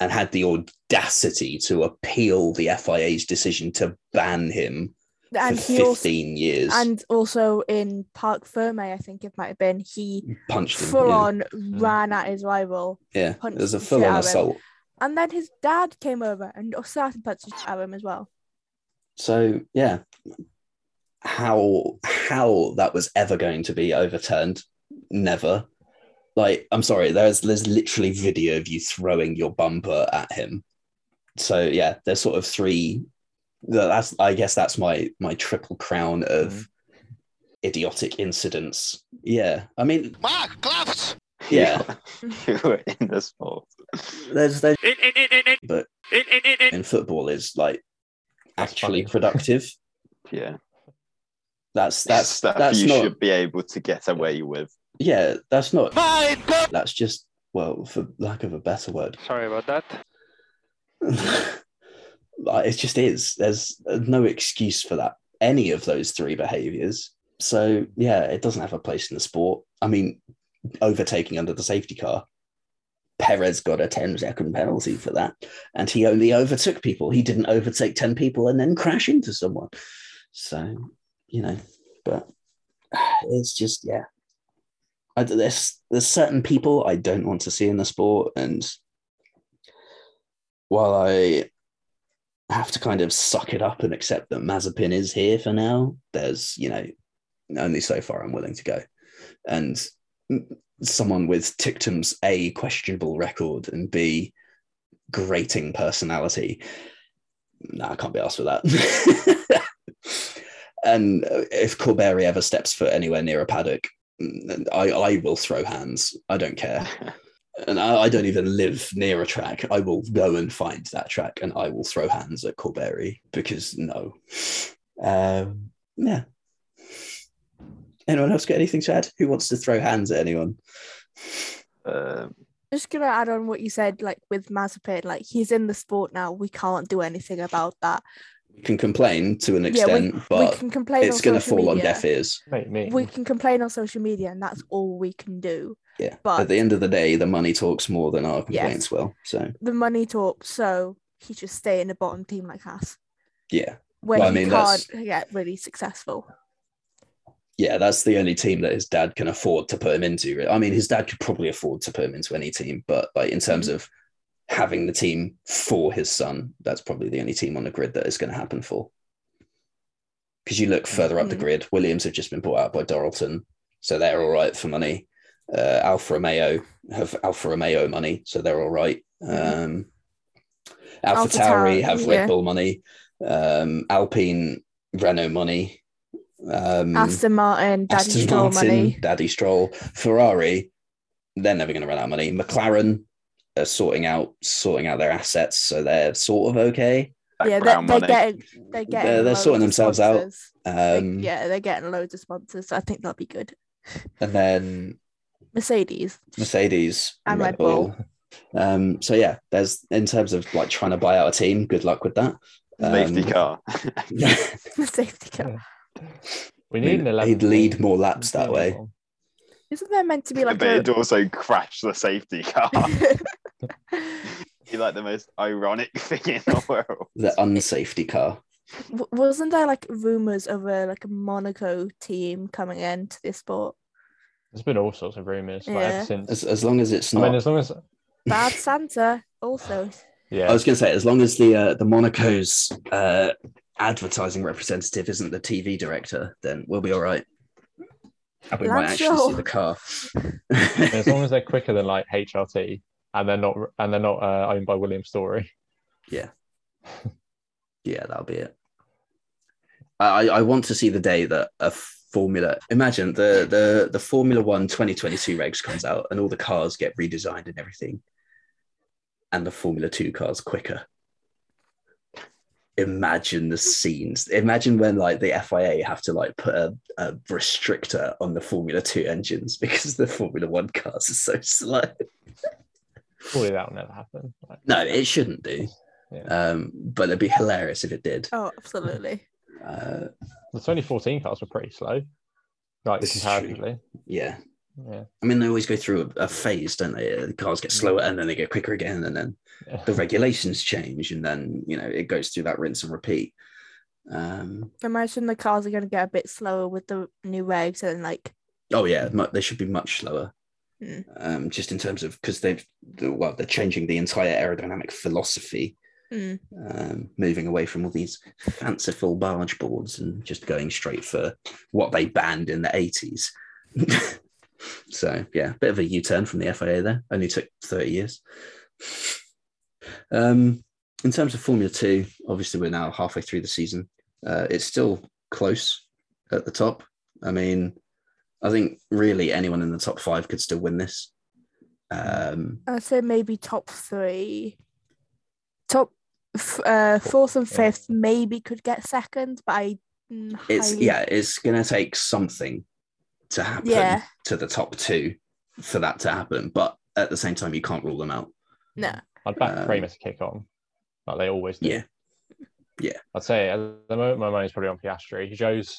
and had the audacity to appeal the FIA's decision to ban him And for he also 15 years. and also in parc fermé, I think it might have been, he punched him. full yeah. on mm. ran at his rival. Yeah, punched there's a full on out him. assault. And then his dad came over and started punching at him as well. So yeah, how how that was ever going to be overturned? Never. Like, I'm sorry, there's there's literally video of you throwing your bumper at him. So yeah, there's sort of three. That's I guess that's my my triple crown of Mhm. idiotic incidents. Yeah, I mean, Mark, gloves. yeah, you were in the sport. there's there's In, in, in, in, in, but in, football is like That's actually funny. productive. Yeah, That's that's stuff that's you not should be able to get away with. yeah, that's not My God. that's just well for lack of a better word Sorry about that. like, it just is. There's no excuse for that any of those three behaviors. So yeah it doesn't have a place in the sport. I mean overtaking under the safety car perez got a 10 second penalty for that and he only overtook people. He didn't overtake 10 people and then crash into someone. So you know but it's just yeah. I, there's there's certain people I don't want to see in the sport, and while I have to kind of suck it up and accept that Mazepin is here for now, there's you know only so far I'm willing to go, and someone with Ticktum's a questionable record and b grating personality, no, I can't be asked for that. and if Corberi ever steps foot anywhere near a paddock, I, I will throw hands. I don't care. And I, I don't even live near a track. I will go and find that track and I will throw hands at Corberi because no. Um, yeah. Anyone else got anything to add? Who wants to throw hands at anyone? Um, Just gonna add on what you said, like with Mazepin, like he's in the sport now. We can't do anything about that. We can complain to an Yeah, we- extent, we but can complain. it's going to social fall on deaf ears. Mate, me. We can complain on social media, and that's all we can do. Yeah. But- At the end of the day, the money talks more than our Yes. complaints will. So, The money talks, so he should stay in the bottom team like us. yeah. where Well, I he mean, that's- can't get really successful. yeah, that's the only team that his dad can afford to put him into. I mean, his dad could probably afford to put him into any team, but like in terms Mm-hmm. of having the team for his son, that's probably the only team on the grid that is going to happen for. Because you look further up the Mhm. grid, Williams have just been bought out by Dorilton, so they're all right for money. Uh, Alfa Romeo have Alfa Romeo money, so they're all right. Mhm. Um, Alpha Tauri have yeah. Red Bull money. Um, Alpine, Renault money. Um, Aston Martin, Daddy Aston Stroll Martin, money. Daddy Stroll, Ferrari, they're never going to run out of money. McLaren are sorting out sorting out their assets, so they're sort of okay. Yeah, they're, they're getting they're getting They're- they're sorting themselves out. sponsors. They- Um, yeah, they're getting loads of sponsors. So I think that'll be good. And then Mercedes Mercedes And Red Bull. Um, so yeah, there's in terms of like trying to buy out a team. Good luck with that. Safety Um, car. the safety car. We I need mean, an 11. he'd lead more laps that way. Isn't there meant to be like but a it'd also crash the safety car. Be like the most ironic thing in the world. The unsafety car. W- wasn't there like rumors of a like a Monaco team coming into this sport? There's been all sorts of rumours like, Yeah. ever since. As, as long as it's I not. mean, as long as Bad Santa also. yeah, I was going to say, as long as the uh, the Monaco's uh, advertising representative isn't the TV director, then we'll be all right. And we might actually Stroll. see the car. as long as they're quicker than like HRT and they're not and they're not uh, owned by William Story. Yeah. Yeah, that'll be it. I, I want to see the day that a Formula. Imagine the the the Formula One 2022 regs comes out and all the cars get redesigned and everything, and the Formula Two cars quicker. Imagine the scenes. Imagine when like the FIA have to like put a, a restrictor on the Formula Two engines because the Formula One cars are so slow. Surely that will never happen. Like, No, it shouldn't do. Yeah. Um, but it'd be hilarious if it did. Oh, absolutely. Uh, the 2014 cars were pretty slow, like This is true. comparatively. yeah, Yeah. I mean, they always go through a, a phase, don't they? The cars get slower and then they get quicker again, and then yeah. the regulations change, and then you know it goes through that rinse and repeat. Um, Imagine the cars are going to get a bit slower with the new regs and like oh yeah, they should be much slower. Mm. Um, just in terms of because they've well, they're changing the entire aerodynamic philosophy, mm, um, moving away from all these fanciful barge boards and just going straight for what they banned in the eighties. so yeah, a bit of a U-turn from the FIA there. Only took thirty years. Um, in terms of Formula Two, obviously we're now halfway through the season. Uh, it's still close at the top. I mean, I think really anyone in the top five could still win this. Um, I'd say maybe top three. Top f- uh, fourth and fifth maybe could get second, but I. mm, it's highly- yeah, it's gonna take something to happen Yeah. to the top two for that to happen. But at the same time, you can't rule them out. No. I'd back Um, Prema to kick on, like they always do. Yeah. Yeah. I'd say at the moment my money's probably on Piastri. Zhou's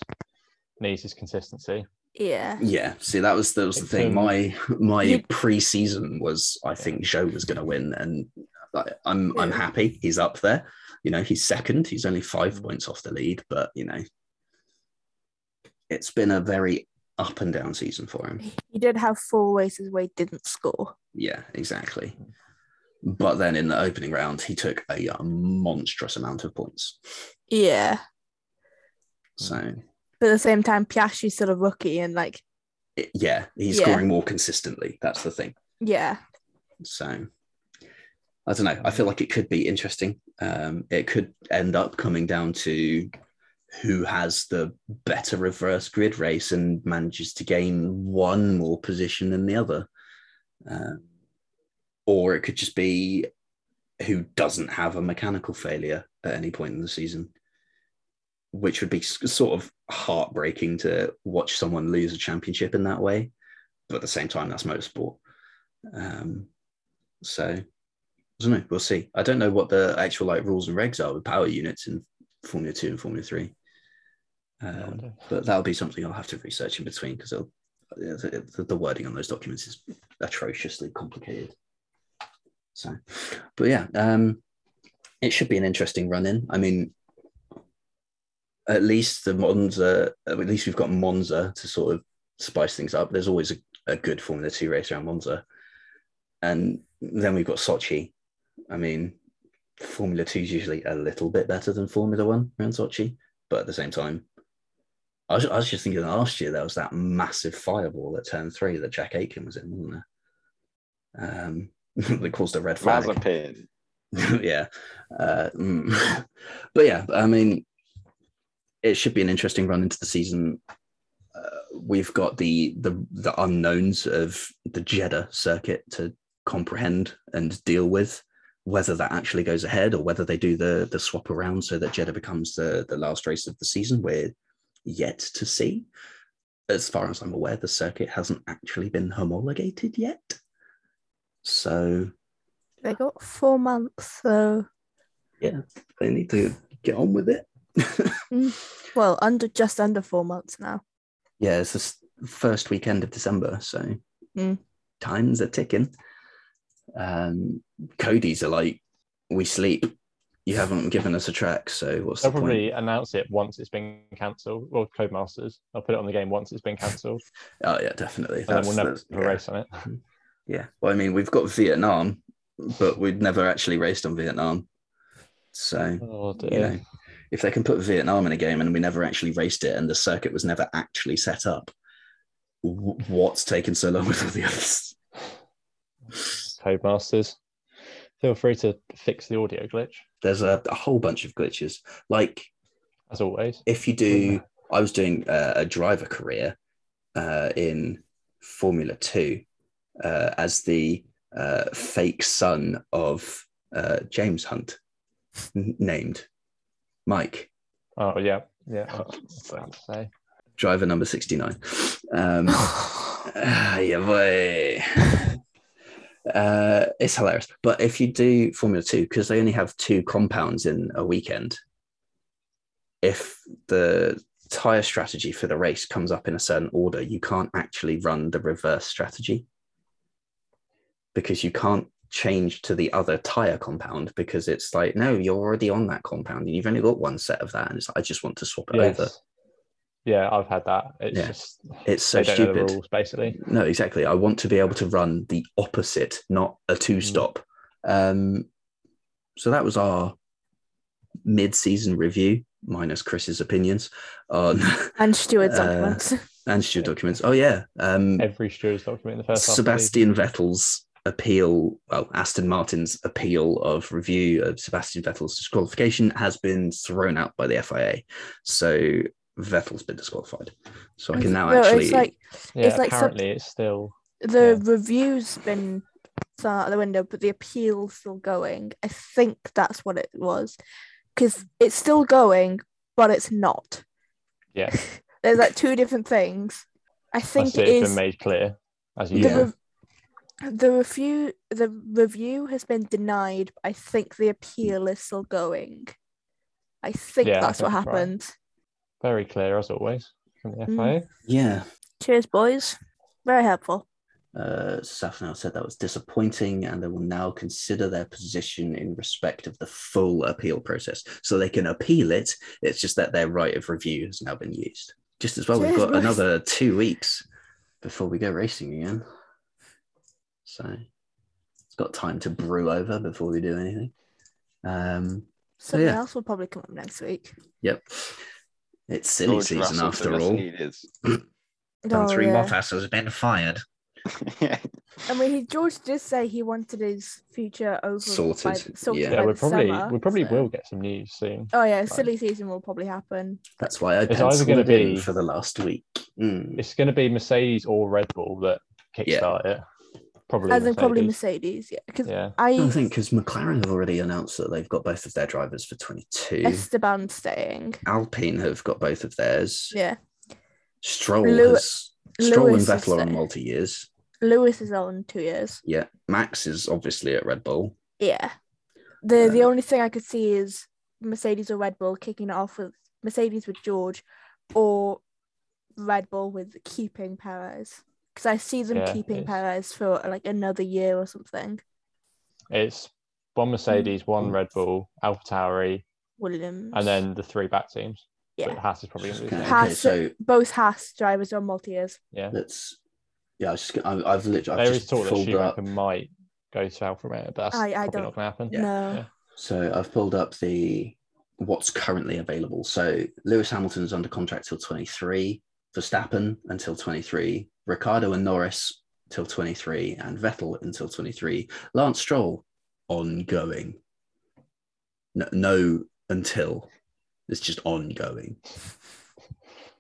needs his consistency. Yeah. Yeah. See, that was that was the It's, thing. My my You- pre-season was I think Joe was gonna win, and I- I'm I'm happy he's up there. You know, he's second. He's only five Mm. points off the lead, but you know, it's been a very up and down season for him. He did have four races where he didn't score. Yeah, exactly. But then in the opening round, he took a, uh, monstrous amount of points. Yeah. So But at the same time, Piastri's still a rookie and like, it- yeah, he's Yeah. scoring more consistently. That's the thing. yeah. So I don't know. I feel like it could be interesting. Um, it could end up coming down to who has the better reverse grid race and manages to gain one more position than the other. Um, or it could just be who doesn't have a mechanical failure at any point in the season, which would be sort of heartbreaking to watch someone lose a championship in that way. But at the same time, that's motorsport. Um, so I don't know. We'll see. I don't know what the actual like rules and regs are with power units in Formula Two and Formula Three. Um, but that'll be something I'll have to research in between because the, the wording on those documents is atrociously complicated. So, but yeah, um, it should be an interesting run in. I mean, at least the Monza, at least we've got Monza to sort of spice things up. There's always a, a good Formula Two race around Monza, and then we've got Sochi. I mean, Formula Two is usually a little bit better than Formula One around Sochi, but at the same time, I was, I was just thinking last year there was that massive fireball at turn three that Jack Aitken was in, wasn't there? Um, that caused a red flag. Mazepin. yeah. Uh, mm. but yeah, I mean, it should be an interesting run into the season. Uh, we've got the, the the unknowns of the Jeddah circuit to comprehend and deal with. Whether that actually goes ahead or whether they do the the swap around so that Jeddah becomes the the last race of the season, we're yet to see. As far as I'm aware, the circuit hasn't actually been homologated yet. So They got four months, so yeah, they need to get on with it. well, under just under four months now. yeah, it's the first weekend of December, so Mm. times are ticking. Um, Codies are like, we sleep you haven't given us a track, so what's They'll the probably point? announce it once it's been cancelled. Well, Codemasters. I'll put it on the game once it's been cancelled, Oh yeah, definitely. and then we'll never that's- have a yeah. race on it. Yeah. Well, I mean, we've got Vietnam, but we'd never actually raced on Vietnam. So, Oh you know, if they can put Vietnam in a game and we never actually raced it and the circuit was never actually set up, w- what's taken so long with all the others? Codemasters. Feel free to fix the audio glitch, There's a, a whole bunch of glitches. Like, as always. if you do, I was doing uh, a driver career uh, in Formula Two uh, as the uh, fake son of uh, James Hunt, n- named Mike, Oh yeah, yeah. That's what to say. driver number 69. Um, ah, yeah, boy. Uh, it's hilarious. But if you do Formula Two, because they only have two compounds in a weekend, if the tire strategy for the race comes up in a certain order, you can't actually run the reverse strategy because you can't change to the other tire compound because it's like, no, you're already on that compound and you've only got one set of that. And it's like, I just want to swap it over. Yes. Yeah, I've had that. It's Yeah. just It's so they don't know stupid. the rules basically. No, exactly. I want to be able to run the opposite, not a two stop. Um, so that was our mid season review, minus Chris's opinions on and Stuart's Uh, documents. and Stu documents. Oh, yeah. Um, Every steward's document in the first half of the season. Sebastian Vettel's appeal, well, Aston Martin's appeal of review of Sebastian Vettel's disqualification has been thrown out by the FIA. So Vettel's been disqualified. So I can now No, actually. it's like Yeah, It's like sub- apparently it's still the Yeah. review's been thrown out of the window, but the appeal's still going. I think that's what it was, because it's still going, but it's not. yeah. There's like two different things. I I think see it it's is been made clear as the, you Yeah. rev- the review. The review has been denied. But I think the appeal is still going. I think Yeah, I that's what happened. right. Happened. very clear as always from the Mm. FIA. yeah. Cheers, boys. Very helpful. Uh, Szafnauer said that was disappointing, and they will now consider their position in respect of the full appeal process. So they can appeal it. It's just that their right of review has now been used. Just as well, we've got boys. another two weeks before we go racing again. So it's got time to brew over before we do anything. Um, Something yeah. else will probably come up next week. yep. It's silly George season Russell after took us all. needed. Oh, yeah. has been fired. yeah. I mean, he, George did say he wanted his future over Sorted, By, sorted yeah. Yeah, we probably summer, we probably so- will get some news soon. Oh yeah, silly season will probably happen. That's why I It's either gonna be- for the last week. Mm. It's going to be Mercedes or Red Bull that kickstart it. Probably I Mercedes. think probably Mercedes, yeah, because Yeah, I I think because McLaren have already announced that they've got both of their drivers for 22. Esteban staying. Alpine have got both of theirs. Yeah, Stroll Lew- has Stroll Lewis and Vettel are on multi years. Lewis is on two years. Yeah, Max is obviously at Red Bull. Yeah, the the Uh, only thing I could see is Mercedes or Red Bull kicking it off with Mercedes with George, or Red Bull with keeping Perez. Because I see them Yeah, keeping it's- Perez for like another year or something. it's one Mercedes, one. Red Bull, AlphaTauri, Williams and then the three back teams. yeah, But Haas is probably going to be the Okay. Haas- so both Haas drivers are on multi years. Yeah, let's. Yeah, I was just, I, I've literally I've there is just talk that pulled up. Schumacher might go to Alfa Romeo, but that's I- I probably don't- not going to happen. Yeah. No, Yeah. So I've pulled up the what's currently available. So Lewis Hamilton's under contract till 23, Verstappen until 23, Ricciardo and Norris till 23, and Vettel until 23. Lance Stroll ongoing. No, no until it's just ongoing.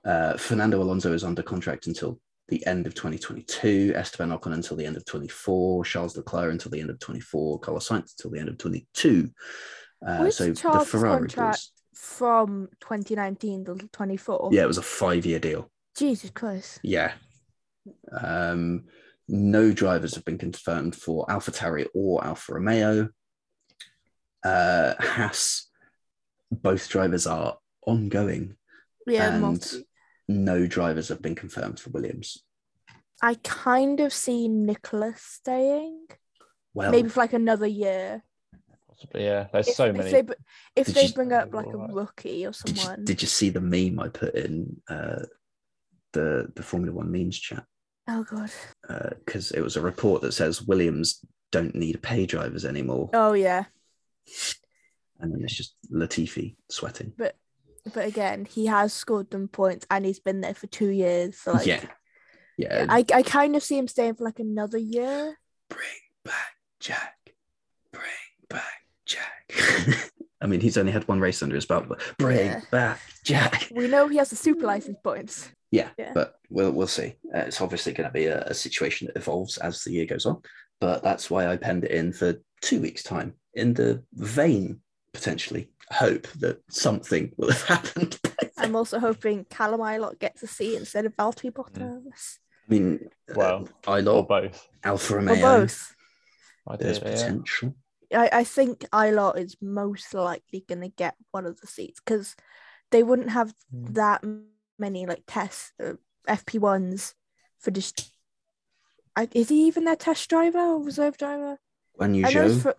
Uh, Fernando Alonso is under contract until the end of 2022, Esteban Ocon until the end of 24, Charles Leclerc until the end of 24, Carlos Sainz until the end of 22. Uh, so Charles' the Ferrari contract- from 2019 to 24. yeah, it was a five-year deal. Jesus Christ. Yeah. Um, no drivers have been confirmed for AlphaTauri or Alfa Romeo. Uh, Haas, both drivers are ongoing. Yeah, And- multi. No drivers have been confirmed for Williams. I kind of see Nicholas staying, Well, maybe for like another year. Possibly, yeah. There's If, so if many. they if Did they you- bring up like a rookie or Did you, someone, did you see the meme I put in uh, the the Formula One memes chat? Oh god, uh, Because it was a report that says Williams don't need pay drivers anymore, oh yeah. and then it's just Latifi sweating. But again, he has scored them points and he's been there for two years. So like, yeah, yeah. I I kind of see him staying for like another year. Bring back Jack. Bring back Jack. I mean, he's only had one race under his belt, but bring Yeah. back Jack. We know he has the super license points. Yeah, Yeah. but we'll we'll see. Uh, it's obviously going to be a, a situation that evolves as the year goes on. But that's why I penned it in for two weeks' time, in the vain potentially hope that something will have happened. I'm also hoping Callum Ilott gets a seat instead of Valtteri Mm. Bottas. I mean, Well, uh, I or love both. Alfa Or Romeo. both. There's Ideally, yeah. potential. I, I think Ilott is most likely going to get one of the seats because they wouldn't have Mm. that many like tests uh, FP1s for just. I, is he even their test driver or reserve driver? Guan Yu I know it's for,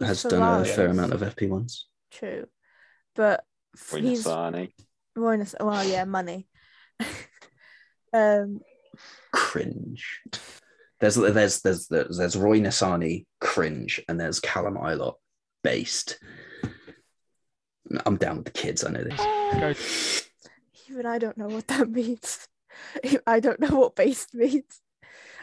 has for done a fair amount of FP1s. True, but f- he's Sani. Roy Nas- well, yeah, money. um, Cringe. There's there's there's there's, there's Roy Nissany cringe and there's Callum Ilott based. I'm down with the kids. I know this. Even I don't know what that means. I don't know what based means.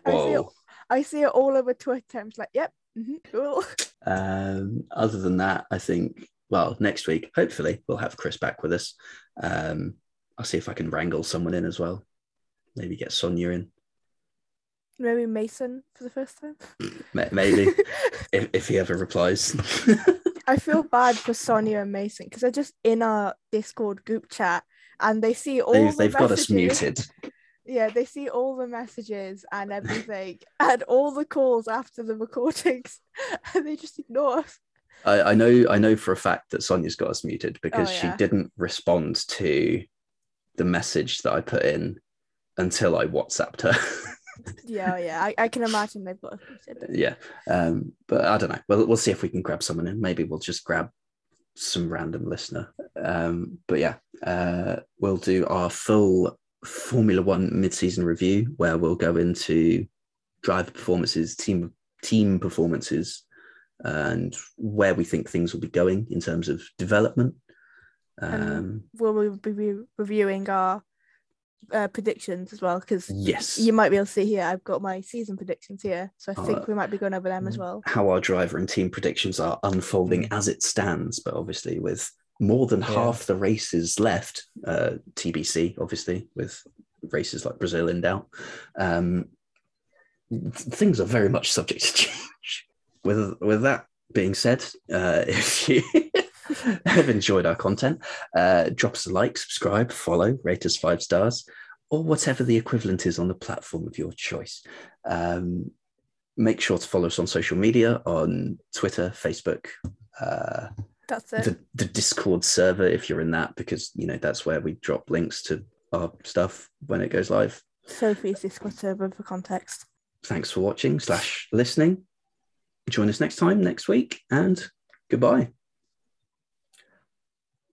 I see, it, I see it all over Twitter. I'm just like, yep, mhm, cool. Um, other than that, I think well next week hopefully we'll have Chris back with us. Um, I'll see if I can wrangle someone in as well. Maybe get Sonia in. Maybe Mason for the first time. Maybe if, if he ever replies. I feel bad for Sonia and Mason because they're just in our Discord group chat and they see all they've the they've got us muted. Yeah, they see all the messages and everything and all the calls after the recordings and they just ignore us. I, I know I know for a fact that Sonia's got us muted because Oh, she didn't respond to the message that I put in until I WhatsApped her. Yeah, yeah, I, I can imagine they've got us muted. yeah. Um, but I don't know. We'll we'll see if we can grab someone in. Maybe we'll just grab some random listener. Um, but yeah, uh, we'll do our full Formula One mid-season review where we'll go into driver performances, team team performances, and where we think things will be going in terms of development. And- Um, We'll be re- reviewing our uh, predictions as well because yes. you might be able to see here. I've got my season predictions here, so I think uh, we might be going over them as well. how our driver and team predictions are unfolding as it stands, but obviously with more than Yeah. half the races left, uh, TBC, obviously, with races like Brazil in doubt. Um, things are very much subject to change. With, with that being said, uh, if you have enjoyed our content, uh, drop us a like, subscribe, follow, rate us five stars, or whatever the equivalent is on the platform of your choice. Um, make sure to follow us on social media on Twitter, Facebook, uh, That's it. the, the Discord server if you're in that, because you know that's where we drop links to our stuff when it goes live. Sophie's Discord server for context. Thanks for watching slash listening. Join us next time next week and goodbye.